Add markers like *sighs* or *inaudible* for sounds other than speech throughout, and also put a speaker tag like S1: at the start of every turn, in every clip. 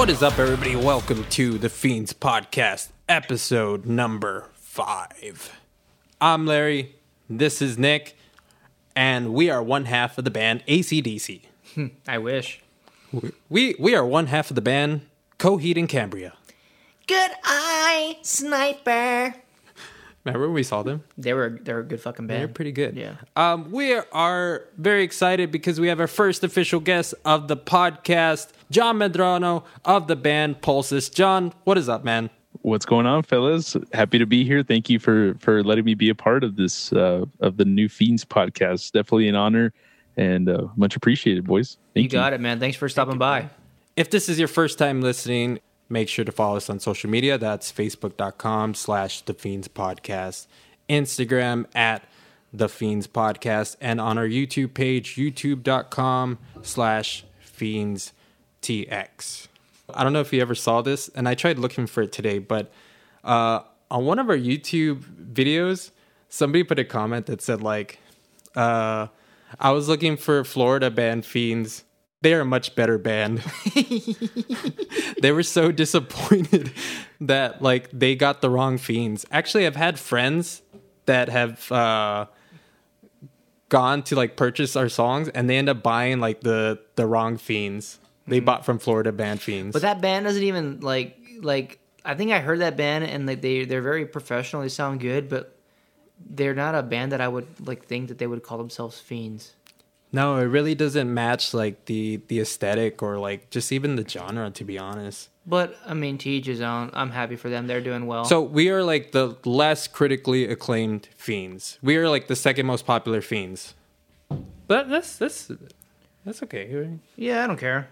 S1: What is up, everybody? Welcome to the Fiends Podcast, episode number five. I'm Larry. This is Nick, and we are one half of the band ACDC.
S2: Hmm, I wish.
S1: We we are one half of the band Coheed and Cambria.
S3: Good eye, sniper.
S1: Remember when we saw them?
S2: They were they're a good fucking band.
S1: They're pretty good.
S2: Yeah.
S1: Um, we are very excited because we have our first official guest of the podcast, John Medrano of the band Pulsus. John, what is up, man?
S4: What's going on, fellas? Happy to be here. Thank you for for letting me be a part of this uh, of the new Fiends podcast. Definitely an honor and uh, much appreciated, boys.
S2: You
S4: Thank you.
S2: got it, man. Thanks for stopping by.
S1: If this is your first time listening, make sure to follow us on social media. That's facebook.com slash the Fiends Podcast, Instagram at the Fiends Podcast, and on our YouTube page, youtube.com slash Fiends TX. I don't know if you ever saw this, and I tried looking for it today, but uh, on one of our YouTube videos, somebody put a comment that said, like, uh, I was looking for Florida band Fiends. They are a much better band. *laughs* they were so disappointed that like they got the wrong fiends. Actually, I've had friends that have uh gone to like purchase our songs and they end up buying like the the wrong fiends. They bought from Florida band fiends.
S2: But that band doesn't even like like I think I heard that band and like they they're very professional. They sound good, but they're not a band that I would like think that they would call themselves fiends.
S1: No, it really doesn't match like the the aesthetic or like just even the genre to be honest.
S2: But I mean, to each his own. I'm happy for them. They're doing well.
S1: So we are like the less critically acclaimed fiends. We are like the second most popular fiends. But that's that's that's okay. right?
S2: yeah, I don't care.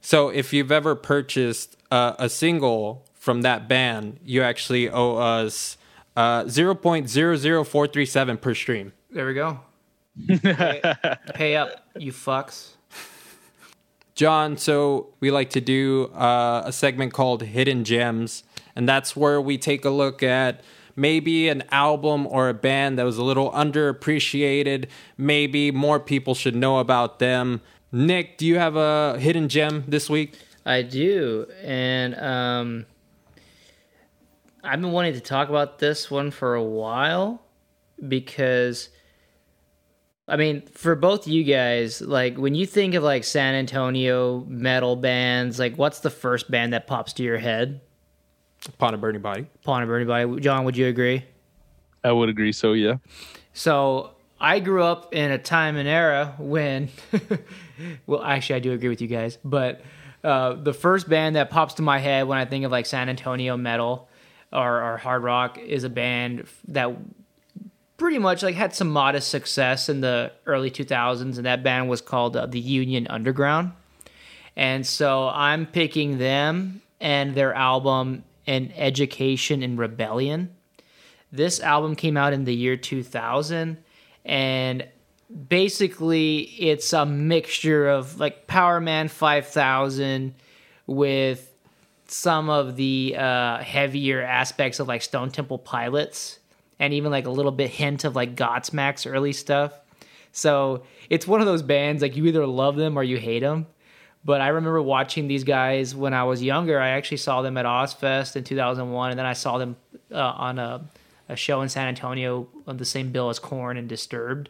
S1: So if you've ever purchased uh, a single from that band, you actually owe us uh, zero point zero zero four three seven per stream.
S2: There we go. Pay, pay up, you fucks.
S1: John, so we like to do uh, a segment called Hidden Gems, and that's where we take a look at maybe an album or a band that was a little underappreciated. Maybe more people should know about them. Nick, do you have a hidden gem this week?
S2: I do, and um, I've been wanting to talk about this one for a while because, I mean, for both you guys, like when you think of like San Antonio metal bands, like what's the first band that pops to your head?
S1: Upon a Burning Body.
S2: Pawn of Body. John, would you agree?
S4: I would agree. So yeah,
S2: So I grew up in a time and era when, *laughs* well, actually, I do agree with you guys, but uh, the first band that pops to my head when I think of like San Antonio metal or, or hard rock is a band that pretty much like had some modest success in the early 2000s, and that band was called uh, the Union Underground. And so I'm picking them and their album, An Education in Rebellion. This album came out in the year 2000, and basically it's a mixture of like Powerman 5000 with some of the uh, heavier aspects of like Stone Temple Pilots, and even like a little bit hint of like Godsmack's early stuff. So it's one of those bands like you either love them or you hate them. But I remember watching these guys when I was younger. I actually saw them at Ozzfest in 2001, and then I saw them uh, on a, a show in San Antonio on the same bill as Korn and Disturbed.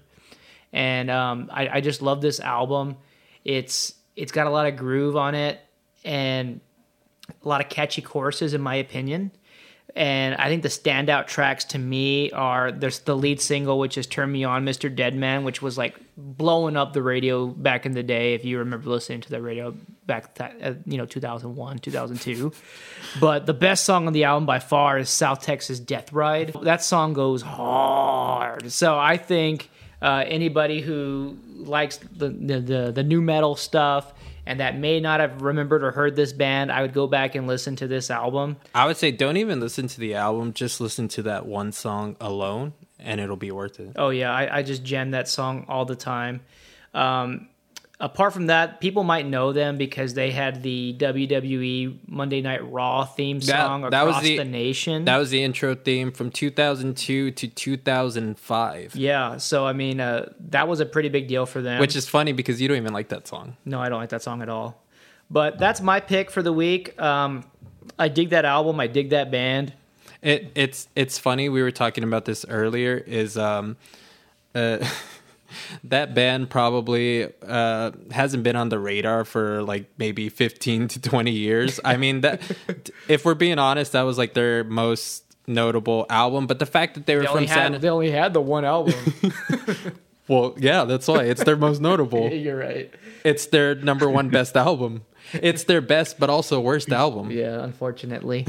S2: And um, I, I just love this album. It's it's got a lot of groove on it and a lot of catchy choruses, in my opinion. And I think the standout tracks to me are there's the lead single, which is "Turn Me On, Mr. Deadman," which was like blowing up the radio back in the day. If you remember listening to the radio back, th- uh, you know, 2001, 2002. but the best song on the album by far is "South Texas Death Ride." That song goes hard. So I think uh, anybody who likes the, the the the nu metal stuff and that may not have remembered or heard this band, I would go back and listen to this album.
S1: I would say don't even listen to the album, just listen to that one song alone and it'll be worth it.
S2: Oh yeah, I, I just jam that song all the time. Um, apart from that, people might know them because they had the WWE Monday Night Raw theme song
S1: that was
S2: across
S1: the-
S2: the, nation.
S1: That was the intro theme from 2002 to 2005,
S2: yeah, so I mean, uh, that was a pretty big deal for them.
S1: which is funny because you don't even like that song.
S2: no, I don't like that song at all. But that's my pick for the week. Um, I dig that album. I dig that band.
S1: It it's it's funny. We were talking about this earlier. Is um, uh, *laughs* that band probably uh hasn't been on the radar for like maybe fifteen to twenty years. I mean that if we're being honest, that was like their most notable album. But the fact that they were
S2: They
S1: from
S2: only,
S1: San,
S2: had, they only had the one album. *laughs*
S1: well, yeah, that's why it's their most notable. *laughs*
S2: You're right.
S1: It's their number one best album. It's their best, but also worst *laughs* album.
S2: Yeah, unfortunately.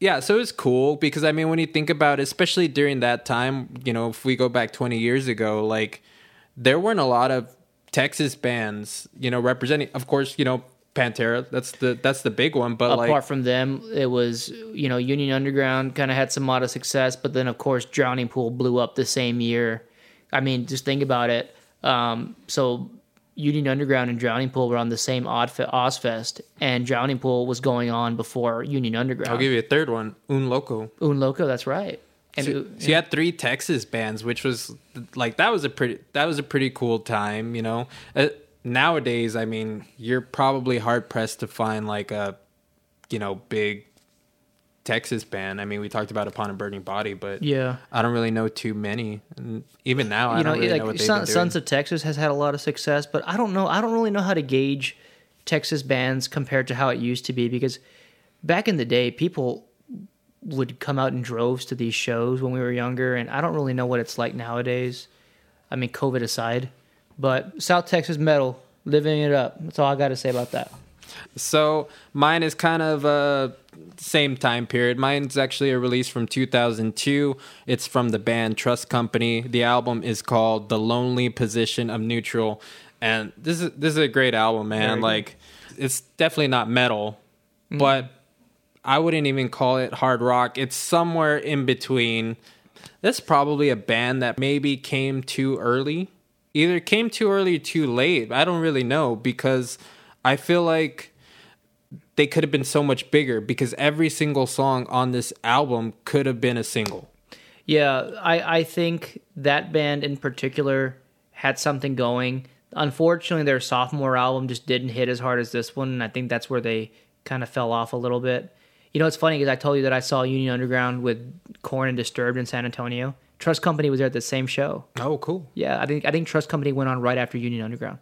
S1: Yeah, so it's cool because I mean, when you think about it, especially during that time, you know, if we go back 20 years ago, like there weren't a lot of Texas bands, you know, representing. Of course, you know, Pantera. That's the that's the big one. But
S2: Apart
S1: like,
S2: from them, it was you know Union Underground kind of had some modest success, but then of course Drowning Pool blew up the same year. I mean, just think about it. Um, so Union Underground and Drowning Pool were on the same Ozzfest, and Drowning Pool was going on before Union Underground.
S1: I'll give you a third one, Unloco.
S2: Un Loco, that's right. And
S1: So,
S2: it-
S1: so you had three Texas bands, which was like that was a pretty that was a pretty cool time, you know. Uh, nowadays, I mean, you're probably hard pressed to find like a you know big Texas band. I mean, we talked about Upon a Burning Body, but
S2: yeah.
S1: I don't really know too many. And even now, I
S2: you know,
S1: don't really
S2: like
S1: know what they've
S2: Son-. Sons of Texas has had a lot of success, but I don't know. I don't really know how to gauge Texas bands compared to how it used to be because back in the day, people would come out in droves to these shows when we were younger, and I don't really know what it's like nowadays. I mean, COVID aside, but South Texas metal living it up. That's all I got to say about that.
S1: So mine is kind of uh same time period. Mine's actually a release from 2002. It's from the band Trust Company. The album is called The Lonely Position of Neutral, and this is this is a great album, man. Like it's definitely not metal, but I wouldn't even call it hard rock. It's somewhere in between. That's probably a band that maybe came too early. Either came too early or too late. I don't really know because I feel like they could have been so much bigger because every single song on this album could have been a single.
S2: Yeah, I, I think that band in particular had something going. Unfortunately, their sophomore album just didn't hit as hard as this one, and I think that's where they kind of fell off a little bit. You know, it's funny because I told you that I saw Union Underground with Korn and Disturbed in San Antonio. Trust Company was there at the same show.
S1: Oh, cool.
S2: Yeah, I think I think Trust Company went on right after Union Underground,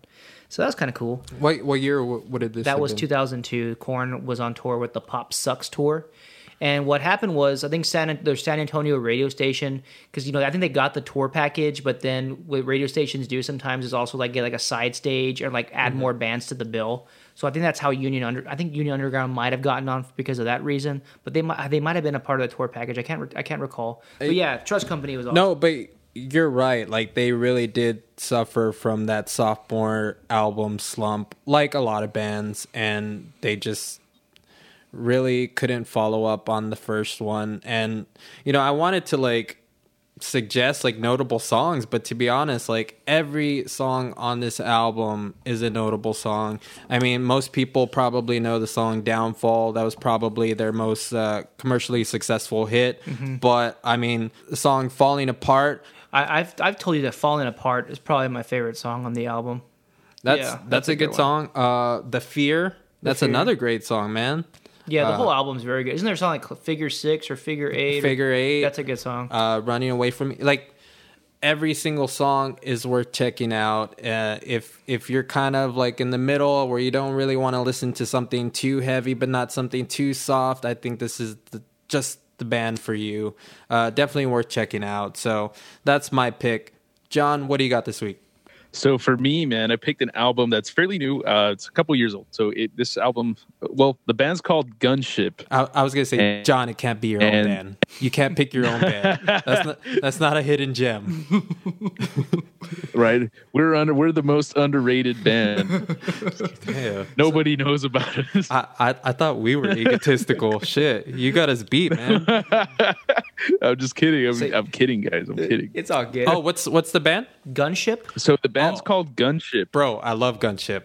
S2: so that was kind of cool.
S1: What what year? What, what did this?
S2: That was
S1: been?
S2: 2002. Korn was on tour with the Pop Sux tour. And what happened was, I think San their San Antonio radio station, because you know I think they got the tour package, but then what radio stations do sometimes is also like get like a side stage or like add mm-hmm. more bands to the bill. So I think that's how Union Under I think Union Underground might have gotten on because of that reason, but they might they might have been a part of the tour package. I can't re- I can't recall. But yeah, Trust Company was awesome.
S1: No, but you're right. Like they really did suffer from that sophomore album slump, like a lot of bands, and they just really couldn't follow up on the first one. And you know, I wanted to like suggest like notable songs, but to be honest, like every song on this album is a notable song. I mean, most people probably know the song Downfall. That was probably their most uh, commercially successful hit. But I mean, the song Falling Apart,
S2: I, I've I've told you that Falling Apart is probably my favorite song on the album.
S1: that's
S2: Yeah,
S1: that's,
S2: that's
S1: a, good
S2: good
S1: song. Uh The Fear, that's
S2: Fear.
S1: another great song, man.
S2: Yeah, the
S1: Uh,
S2: whole album's very good. Isn't there a song like Figure Six or Figure Eight?
S1: Figure Eight.
S2: That's a good song.
S1: uh, running away from me. Like every single song is worth checking out. Uh, if if you're kind of like in the middle where you don't really want to listen to something too heavy but not something too soft, I think this is the, just the band for you. Uh, definitely worth checking out. So that's my pick. John, what do you got this week?
S4: So for me, man, I picked an album that's fairly new. Uh, it's a couple years old. So it, this album, well, the band's called Gunship.
S1: I, I was gonna say,
S4: And-
S1: John, it can't be your own band. You can't pick your own band. That's not that's not a hidden gem. *laughs*
S4: Right? We're under. We're the most underrated band.
S1: Yeah.
S4: Nobody knows about us.
S1: I, I, I thought we were egotistical. *laughs* Shit, you got us beat, man.
S4: I'm just kidding. I'm,
S2: Say-
S4: I'm kidding, guys. I'm kidding.
S2: It's all good.
S1: Oh, what's what's the band?
S2: Gunship.
S4: So the band's
S1: Oh.
S4: called Gunship.
S1: Bro, I love Gunship.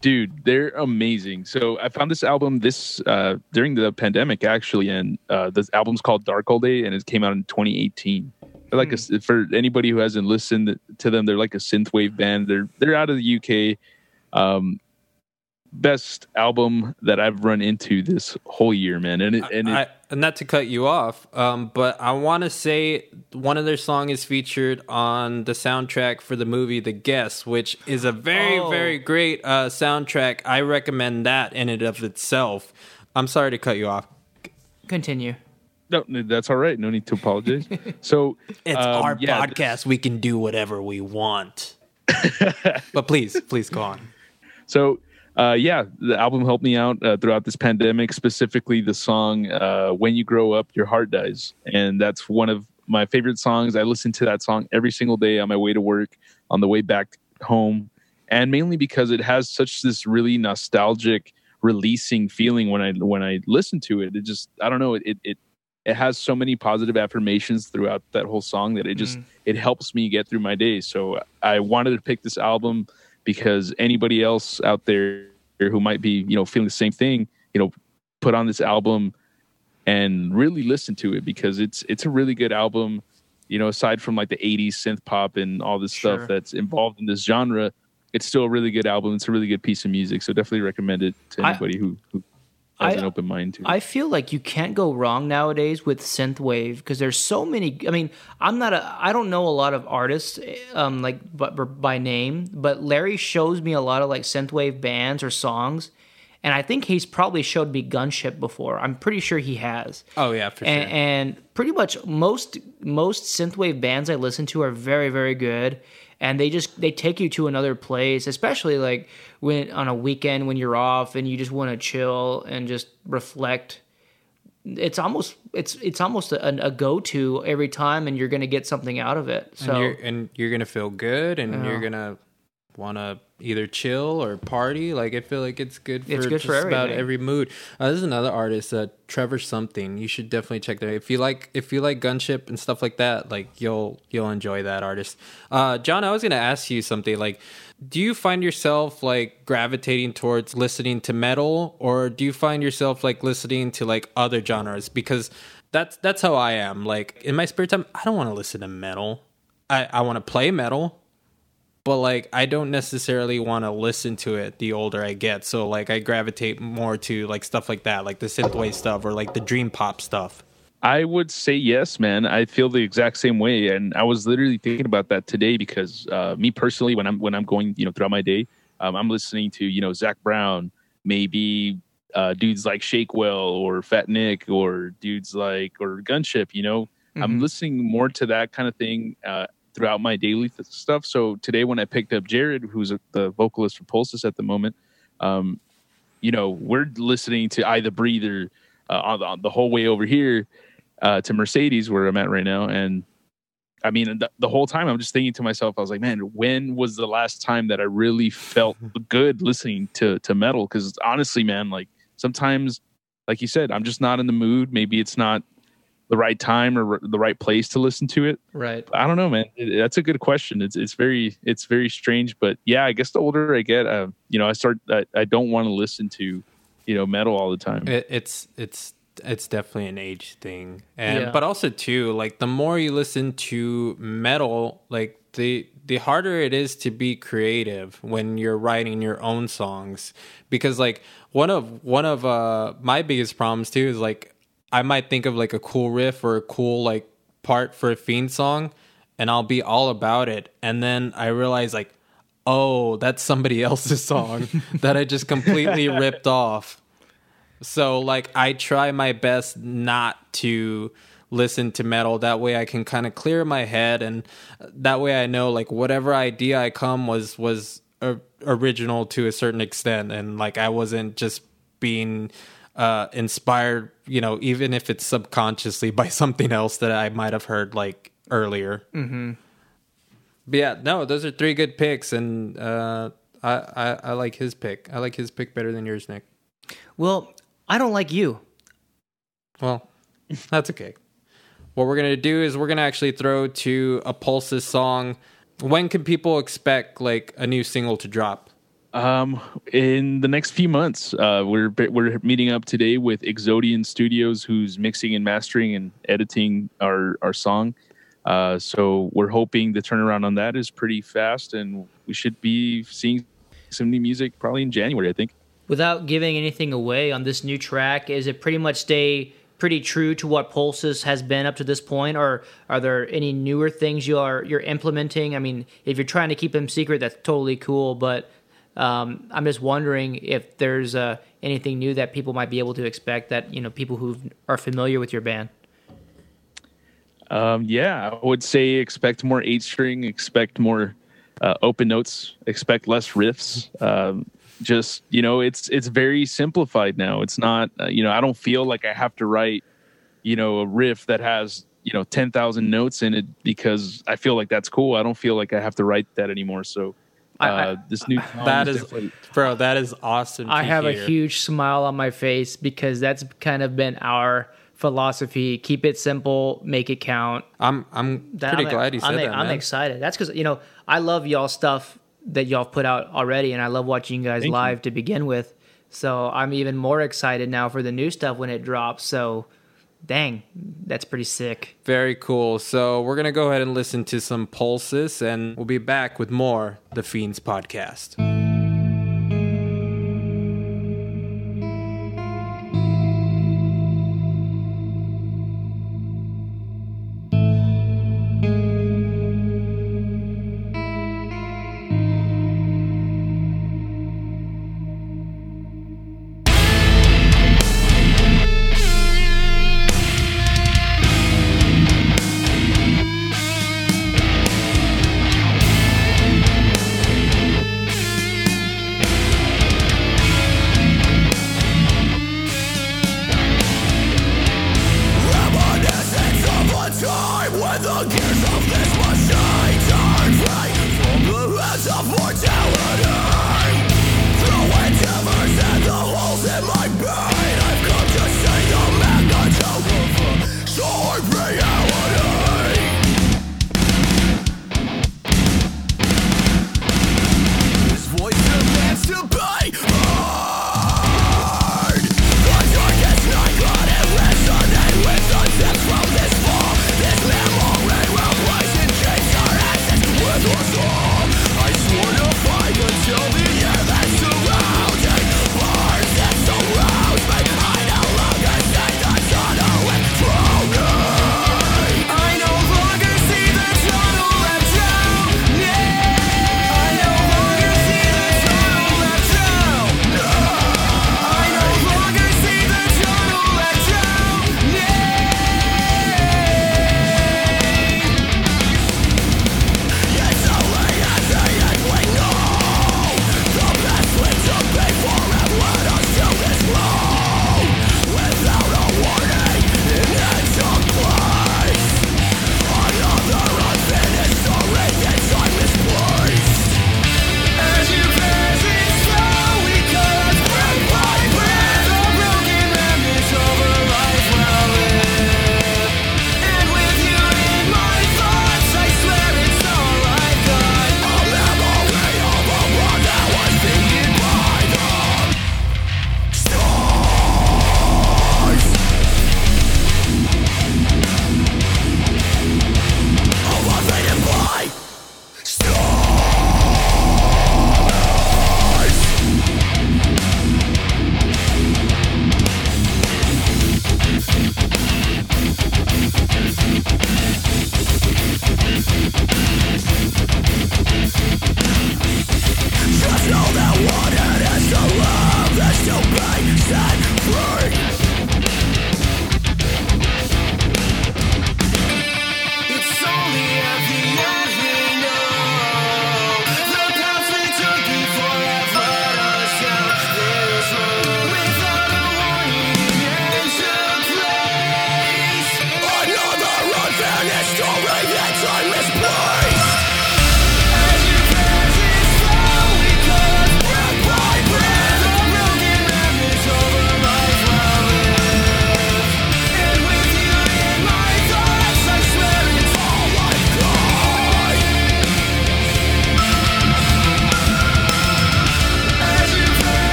S4: dude they're amazing so i found this album this uh during the pandemic actually and uh this album's called dark all day and it came out in 2018 they're like a, for anybody who hasn't listened to them they're like a synthwave band they're they're out of the uk um best album that I've run into this whole year, man. And it, and it,
S1: I, not to cut you off, um, but I want to say one of their song is featured on the soundtrack for the movie The Guest, which is a very
S2: Oh.
S1: very great uh, soundtrack. I recommend that in and of itself. I'm sorry to cut you off.
S2: Continue.
S4: no, that's all right. No need to apologize. *laughs* so
S1: It's
S4: um,
S1: our
S4: yeah,
S1: podcast. We can do whatever we want. *laughs* but please, please go on.
S4: So, uh, yeah, the album helped me out uh, throughout this pandemic. Specifically, the song uh, "When You Grow Up, Your Heart Dies," and that's one of my favorite songs. I listen to that song every single day on my way to work, on the way back home, and mainly because it has such this really nostalgic, releasing feeling when I when I listen to it. It just I don't know it it. it it has so many positive affirmations throughout that whole song that it just it helps me get through my days. So I wanted to pick this album because anybody else out there who might be you know feeling the same thing you know put on this album and really listen to it because it's it's a really good album you know aside from like the 80s synth pop and all this
S2: Sure.
S4: stuff that's involved in this genre it's still a really good album it's a really good piece of music so definitely recommend it to
S2: I-
S4: anybody who, who has
S2: I-
S4: an open mind to.
S2: I feel like you can't go wrong nowadays with synthwave because there's so many. I mean, I'm not a. I don't know a lot of artists, um, like but by name, but Larry shows me a lot of like synthwave bands or songs, and I think he's probably showed me Gunship before. I'm pretty sure he has.
S1: Oh yeah, for sure.
S2: and, and pretty much most most synthwave bands I listen to are very very good, and they just they take you to another place, especially like when on a weekend when you're off and you just want to chill and just reflect. It's almost it's it's almost a, a go to every time, and you're gonna get something out of it. So
S1: and you're and you're gonna feel good, and you're gonna want to either chill or party. Like I feel like it's good for
S2: It's good
S1: just
S2: for
S1: about every mood. Uh, this is another artist, uh, Trevor something. You should definitely check that. If you like if you like gunship and stuff like that, like you'll you'll enjoy that artist. Uh, John, I was gonna ask you something. Like, do you find yourself like gravitating towards listening to metal, or do you find yourself like listening to like other genres? Because that's that's how I am. Like in my spare time, I don't want to listen to metal. I, I want to play metal, but like I don't necessarily want to listen to it the older I get. So like I gravitate more to like stuff like that, like the synthwave stuff or like the dream pop stuff.
S4: I would say yes, man. I feel the exact same way, and I was literally thinking about that today because uh, me personally, when I'm when I'm going, you know, throughout my day, um, I'm listening to you know Zach Brown, maybe uh, dudes like Shakewell or Fat Nick or dudes like or Gunship. You know, I'm listening more to that kind of thing uh, throughout my daily stuff. So today, when I picked up Jared, who's a, the vocalist for Pulsus at the moment, um, you know, we're listening to I the Breather uh, on, the, on the whole way over here uh, to Mercedes, where I'm at right now. And I mean, the, the whole time I'm just thinking to myself, I was like, man, when was the last time that I really felt *laughs* good listening to to metal? Because honestly, man, like sometimes, like you said, I'm just not in the mood. Maybe it's not the right time or the right place to listen to it.
S2: right.
S4: I don't know, man. It- that's a good question. It's it's very it's very strange, but yeah, I guess the older I get, uh, you know, I start I, I don't want to listen to, you know, metal all the time.
S1: It, it's it's it's definitely an age thing, and
S2: Yeah.
S1: but also too like the more you listen to metal, like the the harder it is to be creative when you're writing your own songs because like one of one of uh my biggest problems too is like I might think of like a cool riff or a cool like part for a fiend song and I'll be all about it. And then I realize like oh that's somebody *laughs* else's song *laughs* that I just completely *laughs* ripped off. So like I try my best not to listen to metal. That way I can kind of clear my head and that way I know like whatever idea I come was was uh, original to a certain extent and like I wasn't just being uh inspired, you know, even if it's subconsciously by *laughs* something else that I might have heard like earlier. Mhm. But yeah, no, those are three good picks and uh I, I I like his pick. I like his pick better than yours, Nick.
S2: Well, I don't like you.
S1: Well, that's okay. What we're gonna do is we're gonna actually throw to a Pulsus song. When can people expect like a new single to drop?
S4: Um, in the next few months, uh, we're we're meeting up today with Exodian Studios, who's mixing and mastering and editing our our song. Uh, so we're hoping the turnaround on that is pretty fast, and we should be seeing some new music probably in January. I think.
S2: without giving anything away on this new track, is it pretty much stay pretty true to what Pulsus has been up to this point, or are there any newer things you are you're implementing? I mean, if you're trying to keep them secret, that's totally cool. But um, I'm just wondering if there's uh, anything new that people might be able to expect that you know people who are familiar with your band.
S4: Um, yeah, I would say expect more eight string, expect more uh, open notes, expect less riffs. Um, just you know, it's it's very simplified now. It's not uh, you know I don't feel like I have to write you know a riff that has you know ten thousand notes in it because I feel like that's cool. I don't feel like I have to write that anymore. So. Uh,
S2: I- I-
S4: this new *laughs*
S1: That
S4: is
S1: is, bro. That is awesome.
S2: I have a huge smile on my face because that's kind of been our philosophy. Keep it simple, make it count.
S1: I'm I'm
S2: That-
S1: pretty
S2: I'm,
S1: glad you said
S2: I'm,
S1: that,
S2: I'm
S1: man.
S2: excited. That's because you know I love y'all stuff that y'all put out already, and I love watching you guys
S4: Thank you.
S2: live to begin with. So I'm even more excited now for the new stuff when it drops. So, dang, that's pretty sick.
S1: Very cool. So we're gonna go ahead and listen to some Pulsus, and we'll be back with more the Fiends podcast.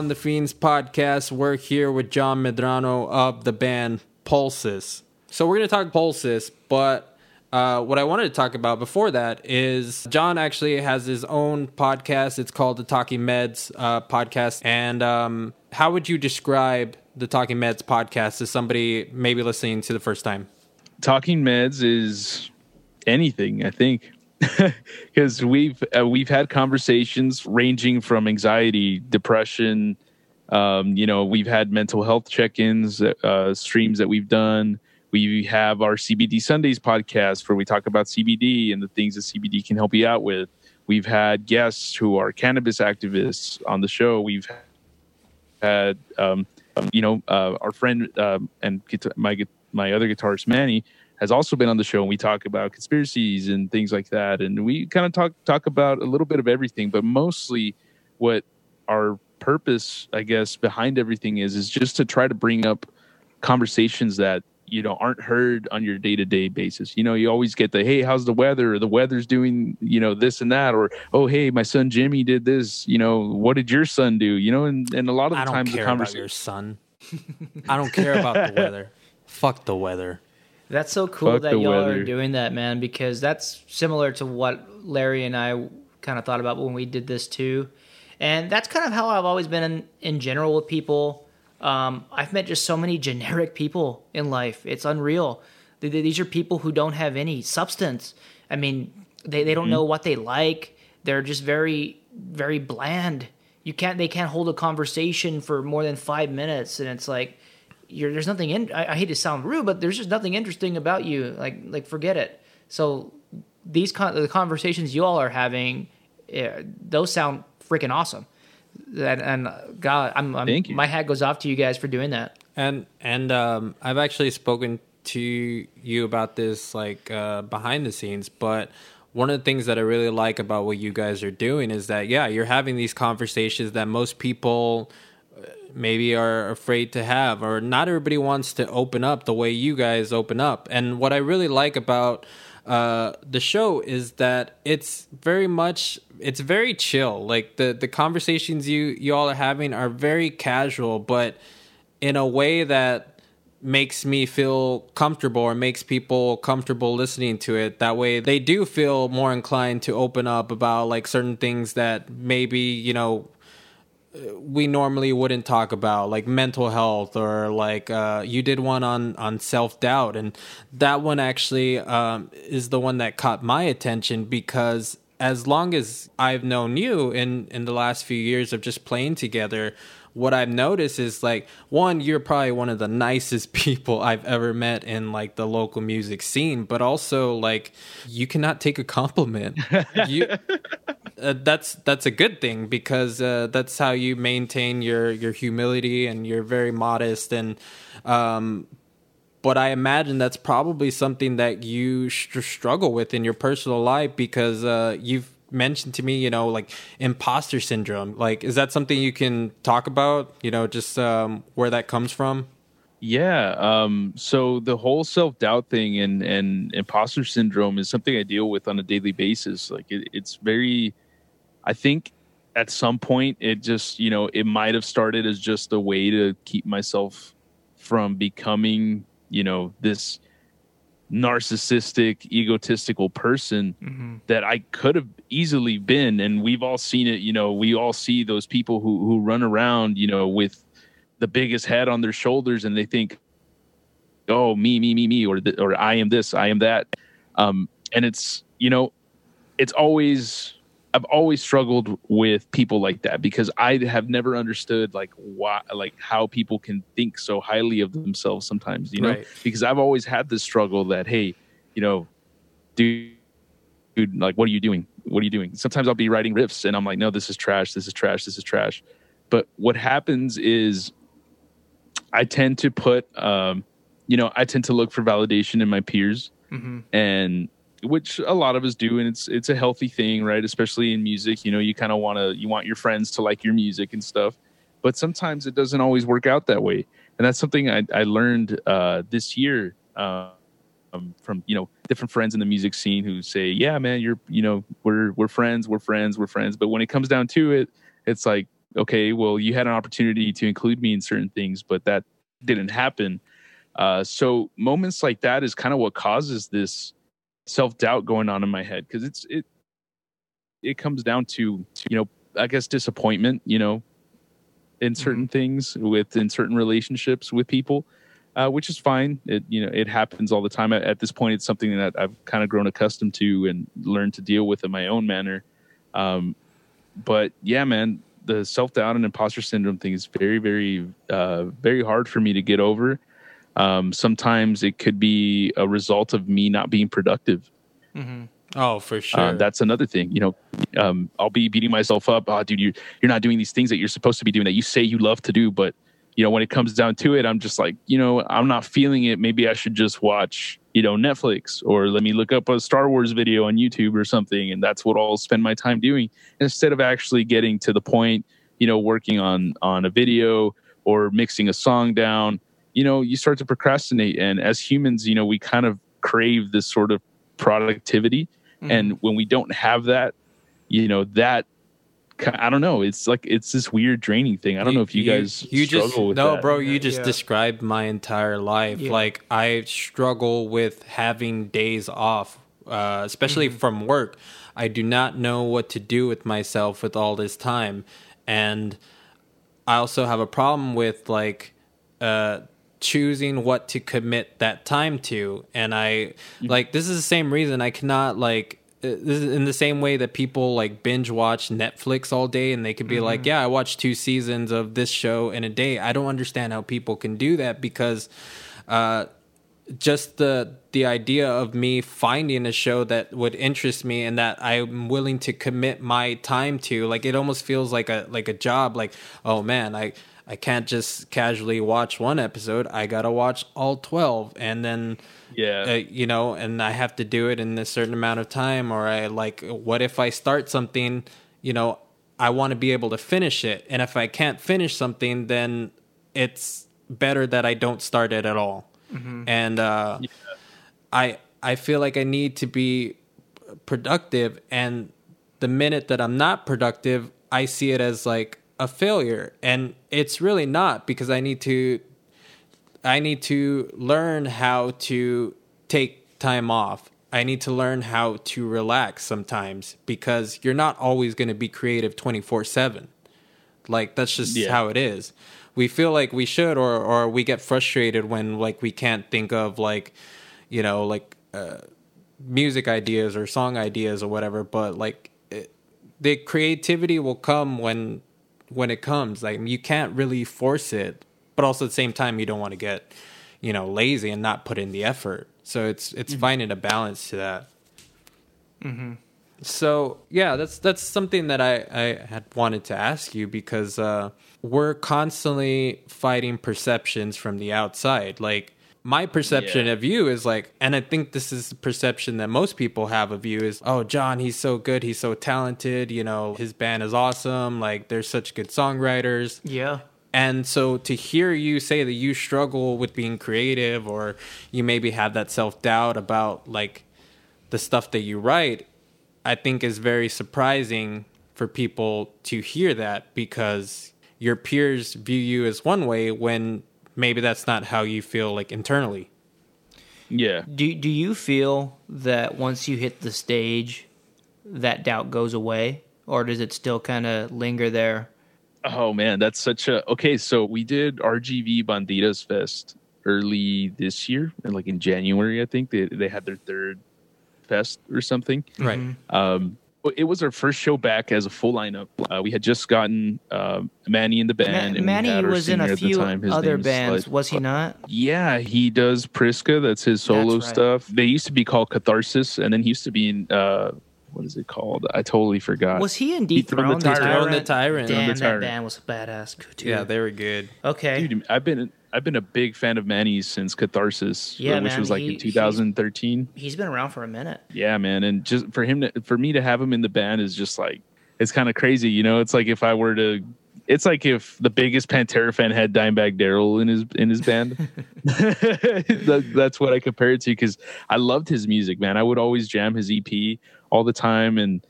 S1: On the Fiends podcast. We're here with John Medrano of the band Pulsus. So we're going to talk Pulsus, but uh, what I wanted to talk about before that is John actually has his own podcast. It's called the Talking Meds uh, podcast. And um, how would you describe the Talking Meds podcast to somebody maybe listening to the first time?
S4: Talking Meds is anything, I think. *laughs* because we've uh, we've had conversations ranging from anxiety, depression. Um, you know, we've had mental health check-ins, uh, streams that we've done. We have our CBD Sundays podcast where we talk about CBD and the things that CBD can help you out with. We've had guests who are cannabis activists on the show. We've had, um, you know, uh, our friend um, and my my other guitarist Manny has also been on the show and we talk about conspiracies and things like that and we kind of talk talk about a little bit of everything but mostly what our purpose i guess behind everything is is just to try to bring up conversations that you know aren't heard on your day-to-day basis you know you always get the hey how's the weather or the weather's doing you know this and that or oh hey my son jimmy did this you know what did your son do you know and, and a lot of the
S1: I don't
S4: times
S1: care
S4: the
S1: about
S4: conversation
S1: your son. I don't care about the weather. *laughs* Fuck the weather.
S2: That's so cool
S4: Fuck
S2: that y'all
S4: weather.
S2: are doing that, man, because that's similar to what Larry and I kind of thought about when we did this too. And that's kind of how I've always been in, in general with people. Um, I've met just so many generic people in life. It's unreal. Th- th- These are people who don't have any substance. I mean, they, they don't
S4: Mm-hmm.
S2: know what they like. They're just very, very bland. You can't, they can't hold a conversation for more than five minutes. And it's like, you're, there's nothing in. I, I hate to sound rude, but there's just nothing interesting about you. Like like forget it. So these con- the conversations you all are having, eh, those sound freaking awesome. And, and God, I'm, I'm
S4: Thank you.
S2: my hat goes off to you guys for doing that.
S1: And and um, I've actually spoken to you about this like uh, behind the scenes, but one of the things that I really like about what you guys are doing is that yeah, you're having these conversations that most people maybe are afraid to have or not everybody wants to open up the way you guys open up. And what I really like about uh, the show is that it's very much it's very chill. Like the the conversations you you all are having are very casual, but in a way that makes me feel comfortable or makes people comfortable listening to it that way they do feel more inclined to open up about like certain things that maybe you know we normally wouldn't talk about like mental health or like uh, you did one on on self-doubt. And that one actually um, is the one that caught my attention because as long as i've known you in in the last few years of just playing together what i've noticed is like one you're probably one of the nicest *laughs* people i've ever met in like the local music scene but also like you cannot take a compliment. *laughs* You uh, that's that's a good thing because uh, that's how you maintain your your humility and you're very modest and um but I imagine that's probably something that you str struggle with in your personal life because uh, you've mentioned to me, you know, like imposter syndrome. Like, is that something you can talk about? You know, just um, where that comes from?
S4: Yeah. Um, so the whole self doubt thing and, and imposter syndrome is something I deal with on a daily basis. Like it, it's very, I think at some point it just, you know, it might have started as just a way to keep myself from becoming, you know, this narcissistic, egotistical person that I could have easily been. And we've all seen it, you know, we all see those people who, who run around, you know, with the biggest head on their shoulders and they think, oh, me, me, me, me, or, or I am this, I am that. Um, and it's, you know, it's always, I've always struggled with people like that because I have never understood like why, like how people can think so highly of themselves sometimes, you know,
S1: Right.
S4: because I've always had this struggle that, hey, you know, dude, dude, like, what are you doing? What are you doing? Sometimes I'll be writing riffs and I'm like, no, this is trash. This is trash. This is trash. But what happens is I tend to put, um, you know, I tend to look for validation in my peers and which a lot of us do. And it's, it's a healthy thing, right? Especially in music, you know, you kind of want to, you want your friends to like your music and stuff, but sometimes it doesn't always work out that way. And that's something I, I learned, uh, this year, uh, um, from you know different friends in the music scene who say, "Yeah, man, you're you know we're we're friends, we're friends, we're friends." But when it comes down to it, it's like okay, well, you had an opportunity to include me in certain things, but that didn't happen. Uh, so moments like that is kind of what causes this self doubt going on in my head because it's it it comes down to you know I guess disappointment you know in certain things with in certain relationships with people uh, which is fine. It you know it happens all the time. At, at this point it's something that I've kind of grown accustomed to and learned to deal with in my own manner. Um, but yeah man the self doubt and imposter syndrome thing is very very uh, very hard for me to get over um, sometimes it could be a result of me not being productive.
S1: Oh, for sure.
S4: Uh, that's another thing. You know, um, I'll be beating myself up. Oh, dude, you're you're not doing these things that you're supposed to be doing that you say you love to do, but you know when it comes down to it, I'm just like, you know, I'm not feeling it. Maybe I should just watch, you know, Netflix or let me look up a Star Wars video on YouTube or something, and that's what I'll spend my time doing instead of actually getting to the point. You know, working on on a video or mixing a song down you know you start to procrastinate. And as humans you know we kind of crave this sort of productivity. And when we don't have that you know that i don't know. It's like it's this weird draining thing. I don't know if you, guys
S1: you
S4: struggle
S1: just
S4: with
S1: no
S4: that.
S1: bro you just
S2: Yeah.
S1: described my entire life.
S2: Yeah.
S1: like i struggle with having days off uh, especially
S2: Mm-hmm.
S1: from work. I do not know what to do with myself with all this time. And i also have a problem with like uh choosing what to commit that time to. And i like this is the same reason i cannot like uh, this is in the same way that people like binge watch netflix all day and they could be like yeah i watched two seasons of this show in a day. I don't understand how people can do that because uh just the the idea of me finding a show that would interest me and that I'm willing to commit my time to like it almost feels like a like a job like oh man I I can't just casually watch one episode. I got to watch all 12 and then
S4: yeah.
S1: uh, you know and I have to do it in a certain amount of time or I like what if I start something you know I want to be able to finish it and if I can't finish something then it's better that I don't start it at all. And uh, I I feel like I need to be productive, and the minute that I'm not productive, I see it as like a failure, and it's really not because I need to I need to learn how to take time off. I need to learn how to relax sometimes because you're not always going to be creative 24 7. Like, that's just
S4: Yeah.
S1: how it is. We feel like we should, or, or we get frustrated when, like, we can't think of, like, you know, like uh, music ideas or song ideas or whatever. But, like, it, the creativity will come when when it comes. Like, you can't really force it, but also at the same time, you don't want to get, you know, lazy and not put in the effort. So it's it's finding a balance to that. Mm-hmm. So yeah, that's that's something that I, I had wanted to ask you because uh, we're constantly fighting perceptions from the outside. Like my perception
S4: Yeah.
S1: of you is like, and I think this is the perception that most people have of you is, oh, John, he's so good, he's so talented. You know, his band is awesome. Like they're such good songwriters.
S2: Yeah.
S1: And so to hear you say that you struggle with being creative or you maybe have that self doubt about like the stuff that you write, I think is very surprising for people to hear that because your peers view you as one way when maybe that's not how you feel like internally.
S4: yeah
S2: Do do you feel that once you hit the stage, that doubt goes away, or does it still kind of linger there?
S4: Oh man, that's such a okay. So we did RGV Banditas Fest early this year, and like in January, I think they they had their third fest or something.
S1: Right.
S4: Um, it was our first show back as a full lineup. Uh, we had just gotten um Manny in the band.
S2: Ma- Manny was in a few other bands, was he not?
S4: Yeah, he does Priska. That's his solo
S2: That's right.
S4: stuff. They used to be called Catharsis, and then he used to be in uh, what is it called? I totally forgot.
S2: Was he in
S4: He thrown
S2: Dethrone
S4: the
S2: the
S4: Tyrant.
S2: Tyrant?
S1: The Tyrant.
S2: Damn,
S4: Thrown the
S2: that band was badass too.
S1: Yeah, they were good.
S2: okay.
S4: Dude, I've been I've been a big fan of Manny's since Catharsis,
S2: Yeah,
S4: which
S2: man,
S4: was like
S2: he-
S4: in 2013.
S2: He's been around for a minute.
S4: Yeah, man, and just for him to for me to have him in the band is just like it's kind of crazy, you know. It's like if I were to, it's like if the biggest Pantera fan had Dimebag Darrell in his in his band. *laughs* *laughs* that, that's what I compare it to because I loved his music, man. I would always jam his EP all the time, and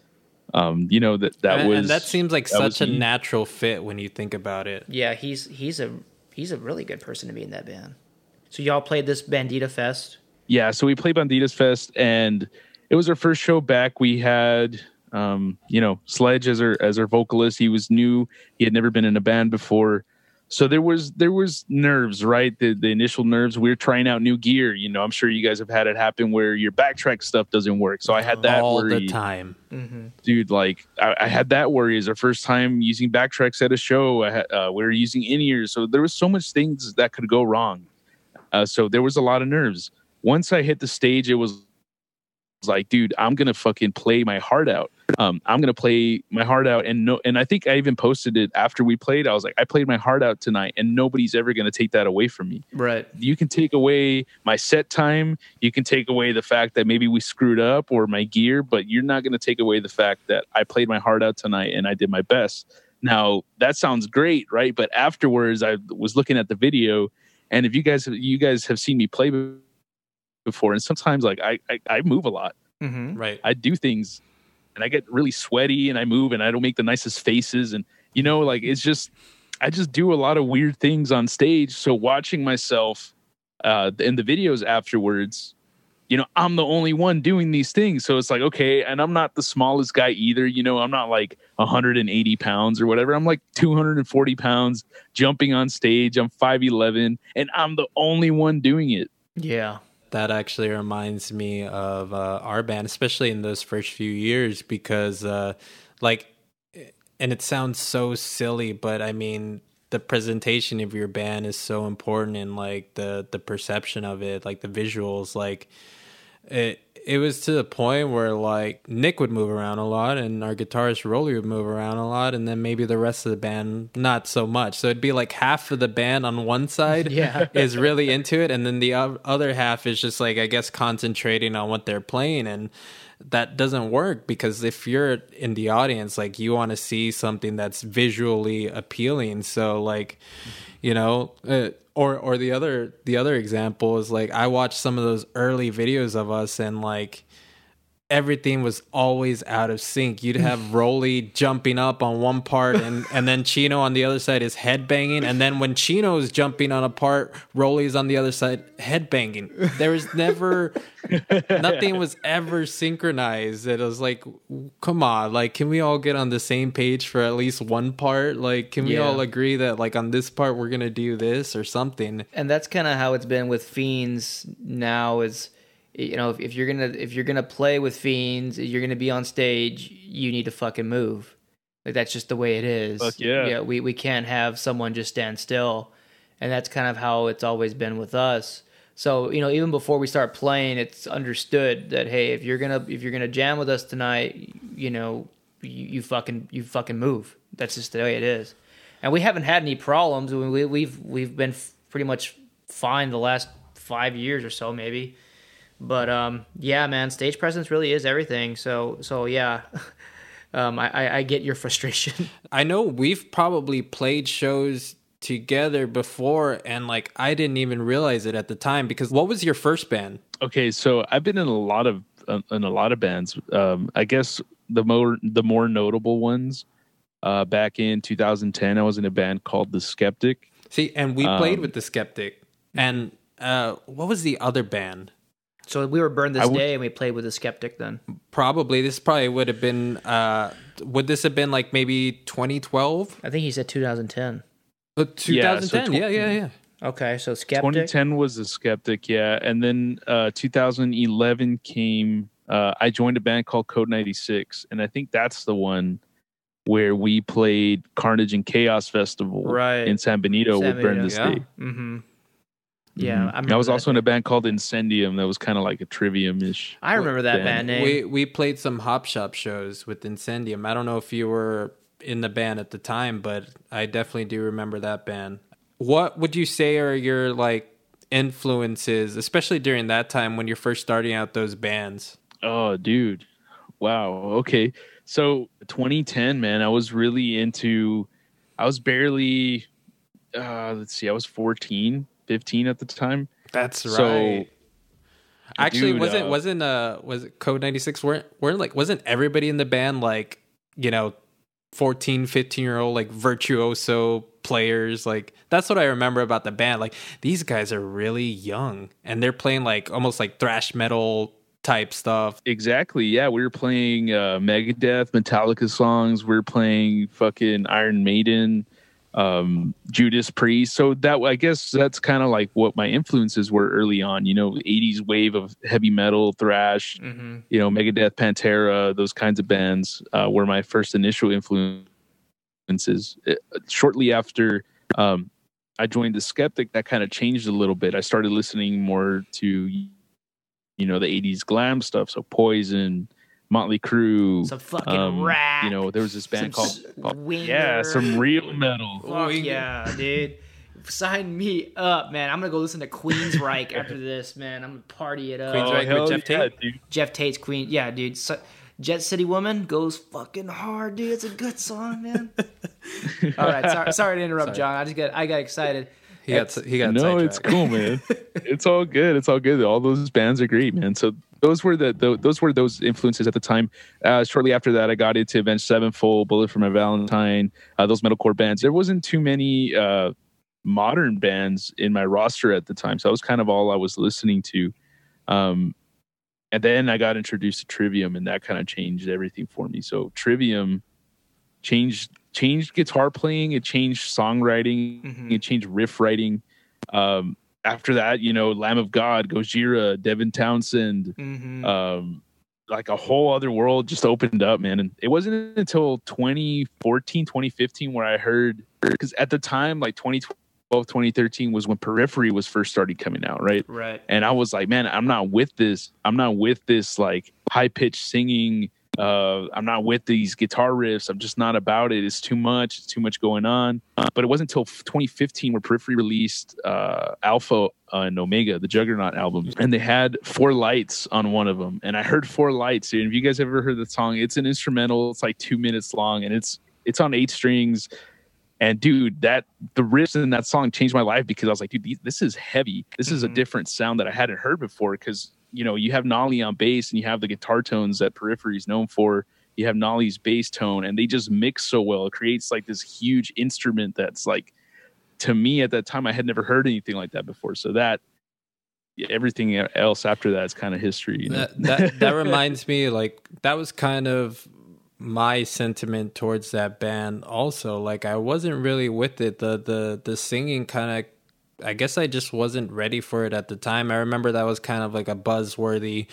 S4: um, you know that that
S1: and,
S4: was
S1: and that seems like
S4: that
S1: such a
S4: me.
S1: natural fit when you think about it.
S2: Yeah, he's he's a he's a really good person to be in that band. So y'all played this Bandita Fest.
S4: yeah so we played banditas fest and it was our first show back we had um you know sledge as our as our vocalist he was new he had never been in a band before so there was there was nerves right? The the initial nerves we are trying out new gear you know i'm sure you guys have had it happen where your backtrack stuff doesn't work. So i had that
S1: all
S4: worry.
S1: the time.
S4: dude like I, I had that worry. As our first time using backtracks at a show. I had, uh, we were using in-ears. So there was so much things that could go wrong. Uh, so there was a lot of nerves. Once i hit the stage it was was like dude i'm gonna fucking play my heart out um, i'm gonna play my heart out and no and i think i even posted it after we played i was like i played my heart out tonight and nobody's ever gonna take that away from me
S2: Right.
S4: you can take away my set time you can take away the fact that maybe we screwed up or my gear but you're not going to take away the fact that i played my heart out tonight and i did my best now that sounds great right but afterwards i was looking at the video and if you guys you guys have seen me play before and sometimes like i i, I move a lot
S2: Mm-hmm.
S1: Right.
S4: I do things and I get really sweaty and I move and I don't make the nicest faces. And you know like it's just I just do a lot of weird things on stage. So watching myself uh in the videos afterwards you know I'm the only one doing these things. So it's like okay and I'm not the smallest guy either. You know I'm not like 180 pounds or whatever. I'm like 240 pounds jumping on stage. I'm 5'11 and I'm the only one doing it.
S2: Yeah.
S1: That actually reminds me of uh, our band, especially in those first few years, because uh, like, and it sounds so silly, but I mean, the presentation of your band is so important, and like the the perception of it, like the visuals, like it. It was to the point where like Nick would move around a lot, and our guitarist Rolly would move around a lot, and then maybe the rest of the band not so much. So it'd be like half of the band on one side, *laughs*
S2: Yeah.
S1: is really into it and then the other half is just like i guess concentrating on what they're playing and that doesn't work because if you're in the audience like you want to see something that's visually appealing so like you know uh, or or the other the other example is like i watched some of those early videos of us and like everything was always out of sync. You'd *laughs* have Roly jumping up on one part and, and then Chino on the other side is headbanging. And then when Chino's jumping on a part, Roly's on the other side headbanging. There was never, *laughs* nothing was ever synchronized. It was like, come on, like, can we all get on the same page for at least one part? Like, can we
S2: Yeah.
S1: all agree that, like, on this part, we're going to do this or something?
S2: and that's kind of how it's been with fiends now is you know if, if you're gonna if you're gonna play with fiends you're gonna be on stage you need to fucking move. Like that's just the way it is.
S4: Fuck yeah.
S2: yeah we, we can't have someone just stand still. And that's kind of how it's always been with us. So you know even before we start playing it's understood that hey if you're gonna if you're gonna jam with us tonight you know you, you fucking you fucking move. That's just the way it is. And we haven't had any problems. We, we, we've we've been f- pretty much fine the last five years or so maybe but um yeah man stage presence really is everything so so yeah *laughs* um i i, I get your *laughs* frustration
S1: I know we've probably played shows together before and like I didn't even realize it at the time because what was your first band?
S4: Okay, so I've been in a lot of uh, in a lot of bands. Um, I guess the more the more notable ones. Uh, back in 2010, I was in a band called The Skeptic.
S1: See, and we played
S4: Um,
S1: with the Skeptic. And uh what was the other band?
S2: So we were burned this
S4: I would-
S2: day and we played with a skeptic then
S1: Probably this probably would have been uh would this have been like maybe 2012?
S2: i think he said 2010
S1: Uh,
S4: Yeah, so
S1: 2010. Yeah, yeah, yeah.
S2: okay so skeptic
S4: 2010 was The Skeptic, yeah, and then uh, 2011 came. Uh, I joined a band called Code 96, and I think that's the one where we played Carnage and Chaos Festival
S2: Right.
S4: in San Benito
S2: San
S4: with Burn
S2: Benito,
S4: the
S1: yeah.
S4: State.
S2: mm-hmm yeah
S4: Mhm.
S2: I,
S4: I, was
S2: that.
S4: also in a band called Incendium that was kind of like a trivium ish.
S2: i remember that
S4: band.
S2: band name
S1: We we played some hop shop shows with Incendium. I don't know if you were in the band at the time, but I definitely do remember that band. What would you say are your like influences, especially during that time when you're first starting out those bands?
S4: Oh, dude. Wow. Okay. So 2010, man, I was really into, I was barely, uh, let's see, I was 14, 15 at the time.
S1: That's right. So- Actually,
S4: Dude,
S1: wasn't
S4: uh,
S1: wasn't uh was it Code 96 weren't weren't like wasn't everybody in the band like, you know, 14, 15 year old like virtuoso players like that's what I remember about the band. Like these guys are really young and they're playing like almost like thrash metal type stuff.
S4: Exactly. Yeah, we were playing uh, Megadeth, Metallica songs. We were playing fucking Iron Maiden, um, Judas Priest. So that I guess that's kind of like what my influences were early on. You know, '80s wave of heavy metal, thrash.
S2: Mm-hmm.
S4: You know, Megadeth, Pantera, those kinds of bands uh, were my first initial influences. Uh, shortly after um, I joined the Skeptic, that kind of changed a little bit. I started listening more to you know the 80s glam stuff so poison motley crue
S2: Some fucking
S4: um,
S2: rap.
S4: you know there was this band
S2: some
S4: called,
S2: s-
S4: called-
S2: winger.
S4: yeah some real metal
S2: Fuck yeah, dude. Sign me up, man. I'm gonna go listen to Queensryche after this, man. I'm gonna party it up.
S1: Queensryche. Right, with Geoff
S4: yeah,
S1: Tate?
S4: dude.
S2: Geoff Tate's Queen. Yeah, dude. So, Jet City Woman goes fucking hard, dude. It's a good song, man. *laughs* All right, sorry, sorry to interrupt,
S1: Sorry.
S2: John. I just got I got excited.
S1: He got he got
S4: no it's cool man *laughs* it's all good it's all good all those bands are great man so those were the, tho- those were those influences at the time. Uh, shortly after that i got into avenged sevenfold bullet for my valentine uh, those metalcore bands. There wasn't too many uh, modern bands in my roster at the time so that was kind of all i was listening to. Um, and then i got introduced to trivium and that kind of changed everything for me. So trivium changed changed guitar playing it changed songwriting
S2: Mhm.
S4: it changed riff writing. Um after that you know lamb of god gojira devin townsend
S2: Mm-hmm.
S4: um like a whole other world just opened up man and it wasn't until 2014 2015 where i heard because at the time like 2012 2013 was when periphery was first started coming out right
S2: right.
S4: and I was like, man, I'm not with this. I'm not with this like high pitched singing. Uh, I'm not with these guitar riffs. I'm just not about it. It's too much. It's too much going on. But it wasn't until 2015 where Periphery released uh, Alpha and Omega, the Juggernaut album, and they had Four Lights on one of them. And I heard Four Lights. And if you guys ever heard the song, it's an instrumental. It's like two minutes long, and it's it's on eight strings. And dude, that the riffs in that song changed my life because I was like, dude, these, this is heavy. This is a
S2: Mhm.
S4: different sound that I hadn't heard before. Because you know, you have Nolly on bass and you have the guitar tones that Periphery is known for. You have Nolly's bass tone, and they just mix so well. It creates like this huge instrument that's like, to me at that time, I had never heard anything like that before. So that everything else after that is kind of history. You know?
S1: that, that that *laughs* reminds me like that was kind of my sentiment towards that band also like i wasn't really with it the the the singing kind of i guess i just wasn't ready for it at the time i remember that was kind of like a buzzworthy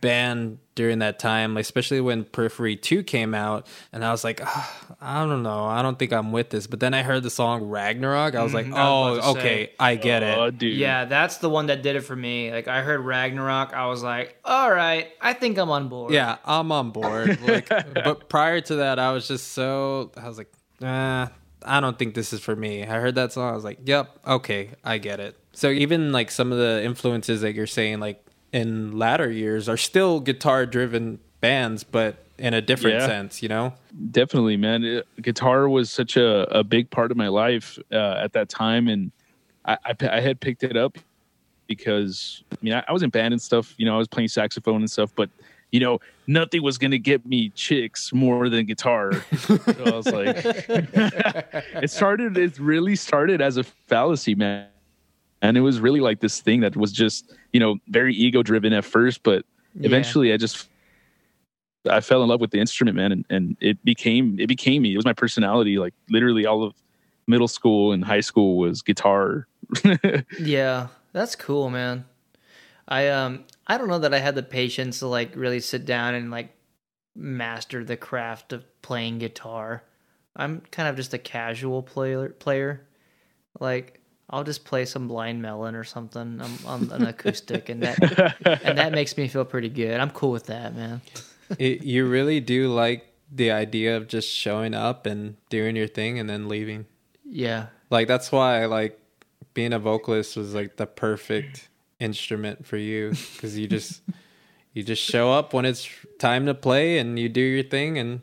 S1: band during that time like, especially when periphery 2 came out and i was like "Ah, i don't know i don't think i'm with this but then i heard the song ragnarok i was like
S2: I was
S1: oh okay
S2: say.
S1: i get it
S4: Oh, dude.
S2: Yeah, that's the one that did it for me. Like I heard Ragnarok, I was like, all right, I think I'm on board.
S1: Yeah, I'm on board. Like, *laughs* but prior to that, I was just so I was like, nah, I don't think this is for me. I heard that song, I was like, yep, okay, I get it. So even like some of the influences that you're saying, like in latter years, are still guitar-driven bands, but in a different
S4: Yeah.
S1: sense, you know?
S4: definitely man It- guitar was such a, a big part of my life uh, at that time and I had picked it up because i mean I, I was in band and stuff you know i was playing saxophone and stuff but you know nothing was going to get me chicks more than guitar *laughs* so i was like *laughs* it started it really started as a fallacy man and it was really like this thing that was just you know very ego driven at first but
S2: Yeah.
S4: eventually i just I fell in love with the instrument, man, and, and it became it became me. It was my personality. Like literally, all of middle school and high school was guitar. *laughs*
S2: Yeah, that's cool, man. I um I don't know that I had the patience to like really sit down and like master the craft of playing guitar. I'm kind of just a casual player player. Like I'll just play some blind melon or something on, on an acoustic and that and that makes me feel pretty good. I'm cool with that, man. *laughs*
S1: It, you really do like the idea of just showing up and doing your thing and then leaving.
S2: Yeah.
S1: Like that's why like being a vocalist was like the perfect instrument for you because you just *laughs* you just show up when it's time to play and you do your thing and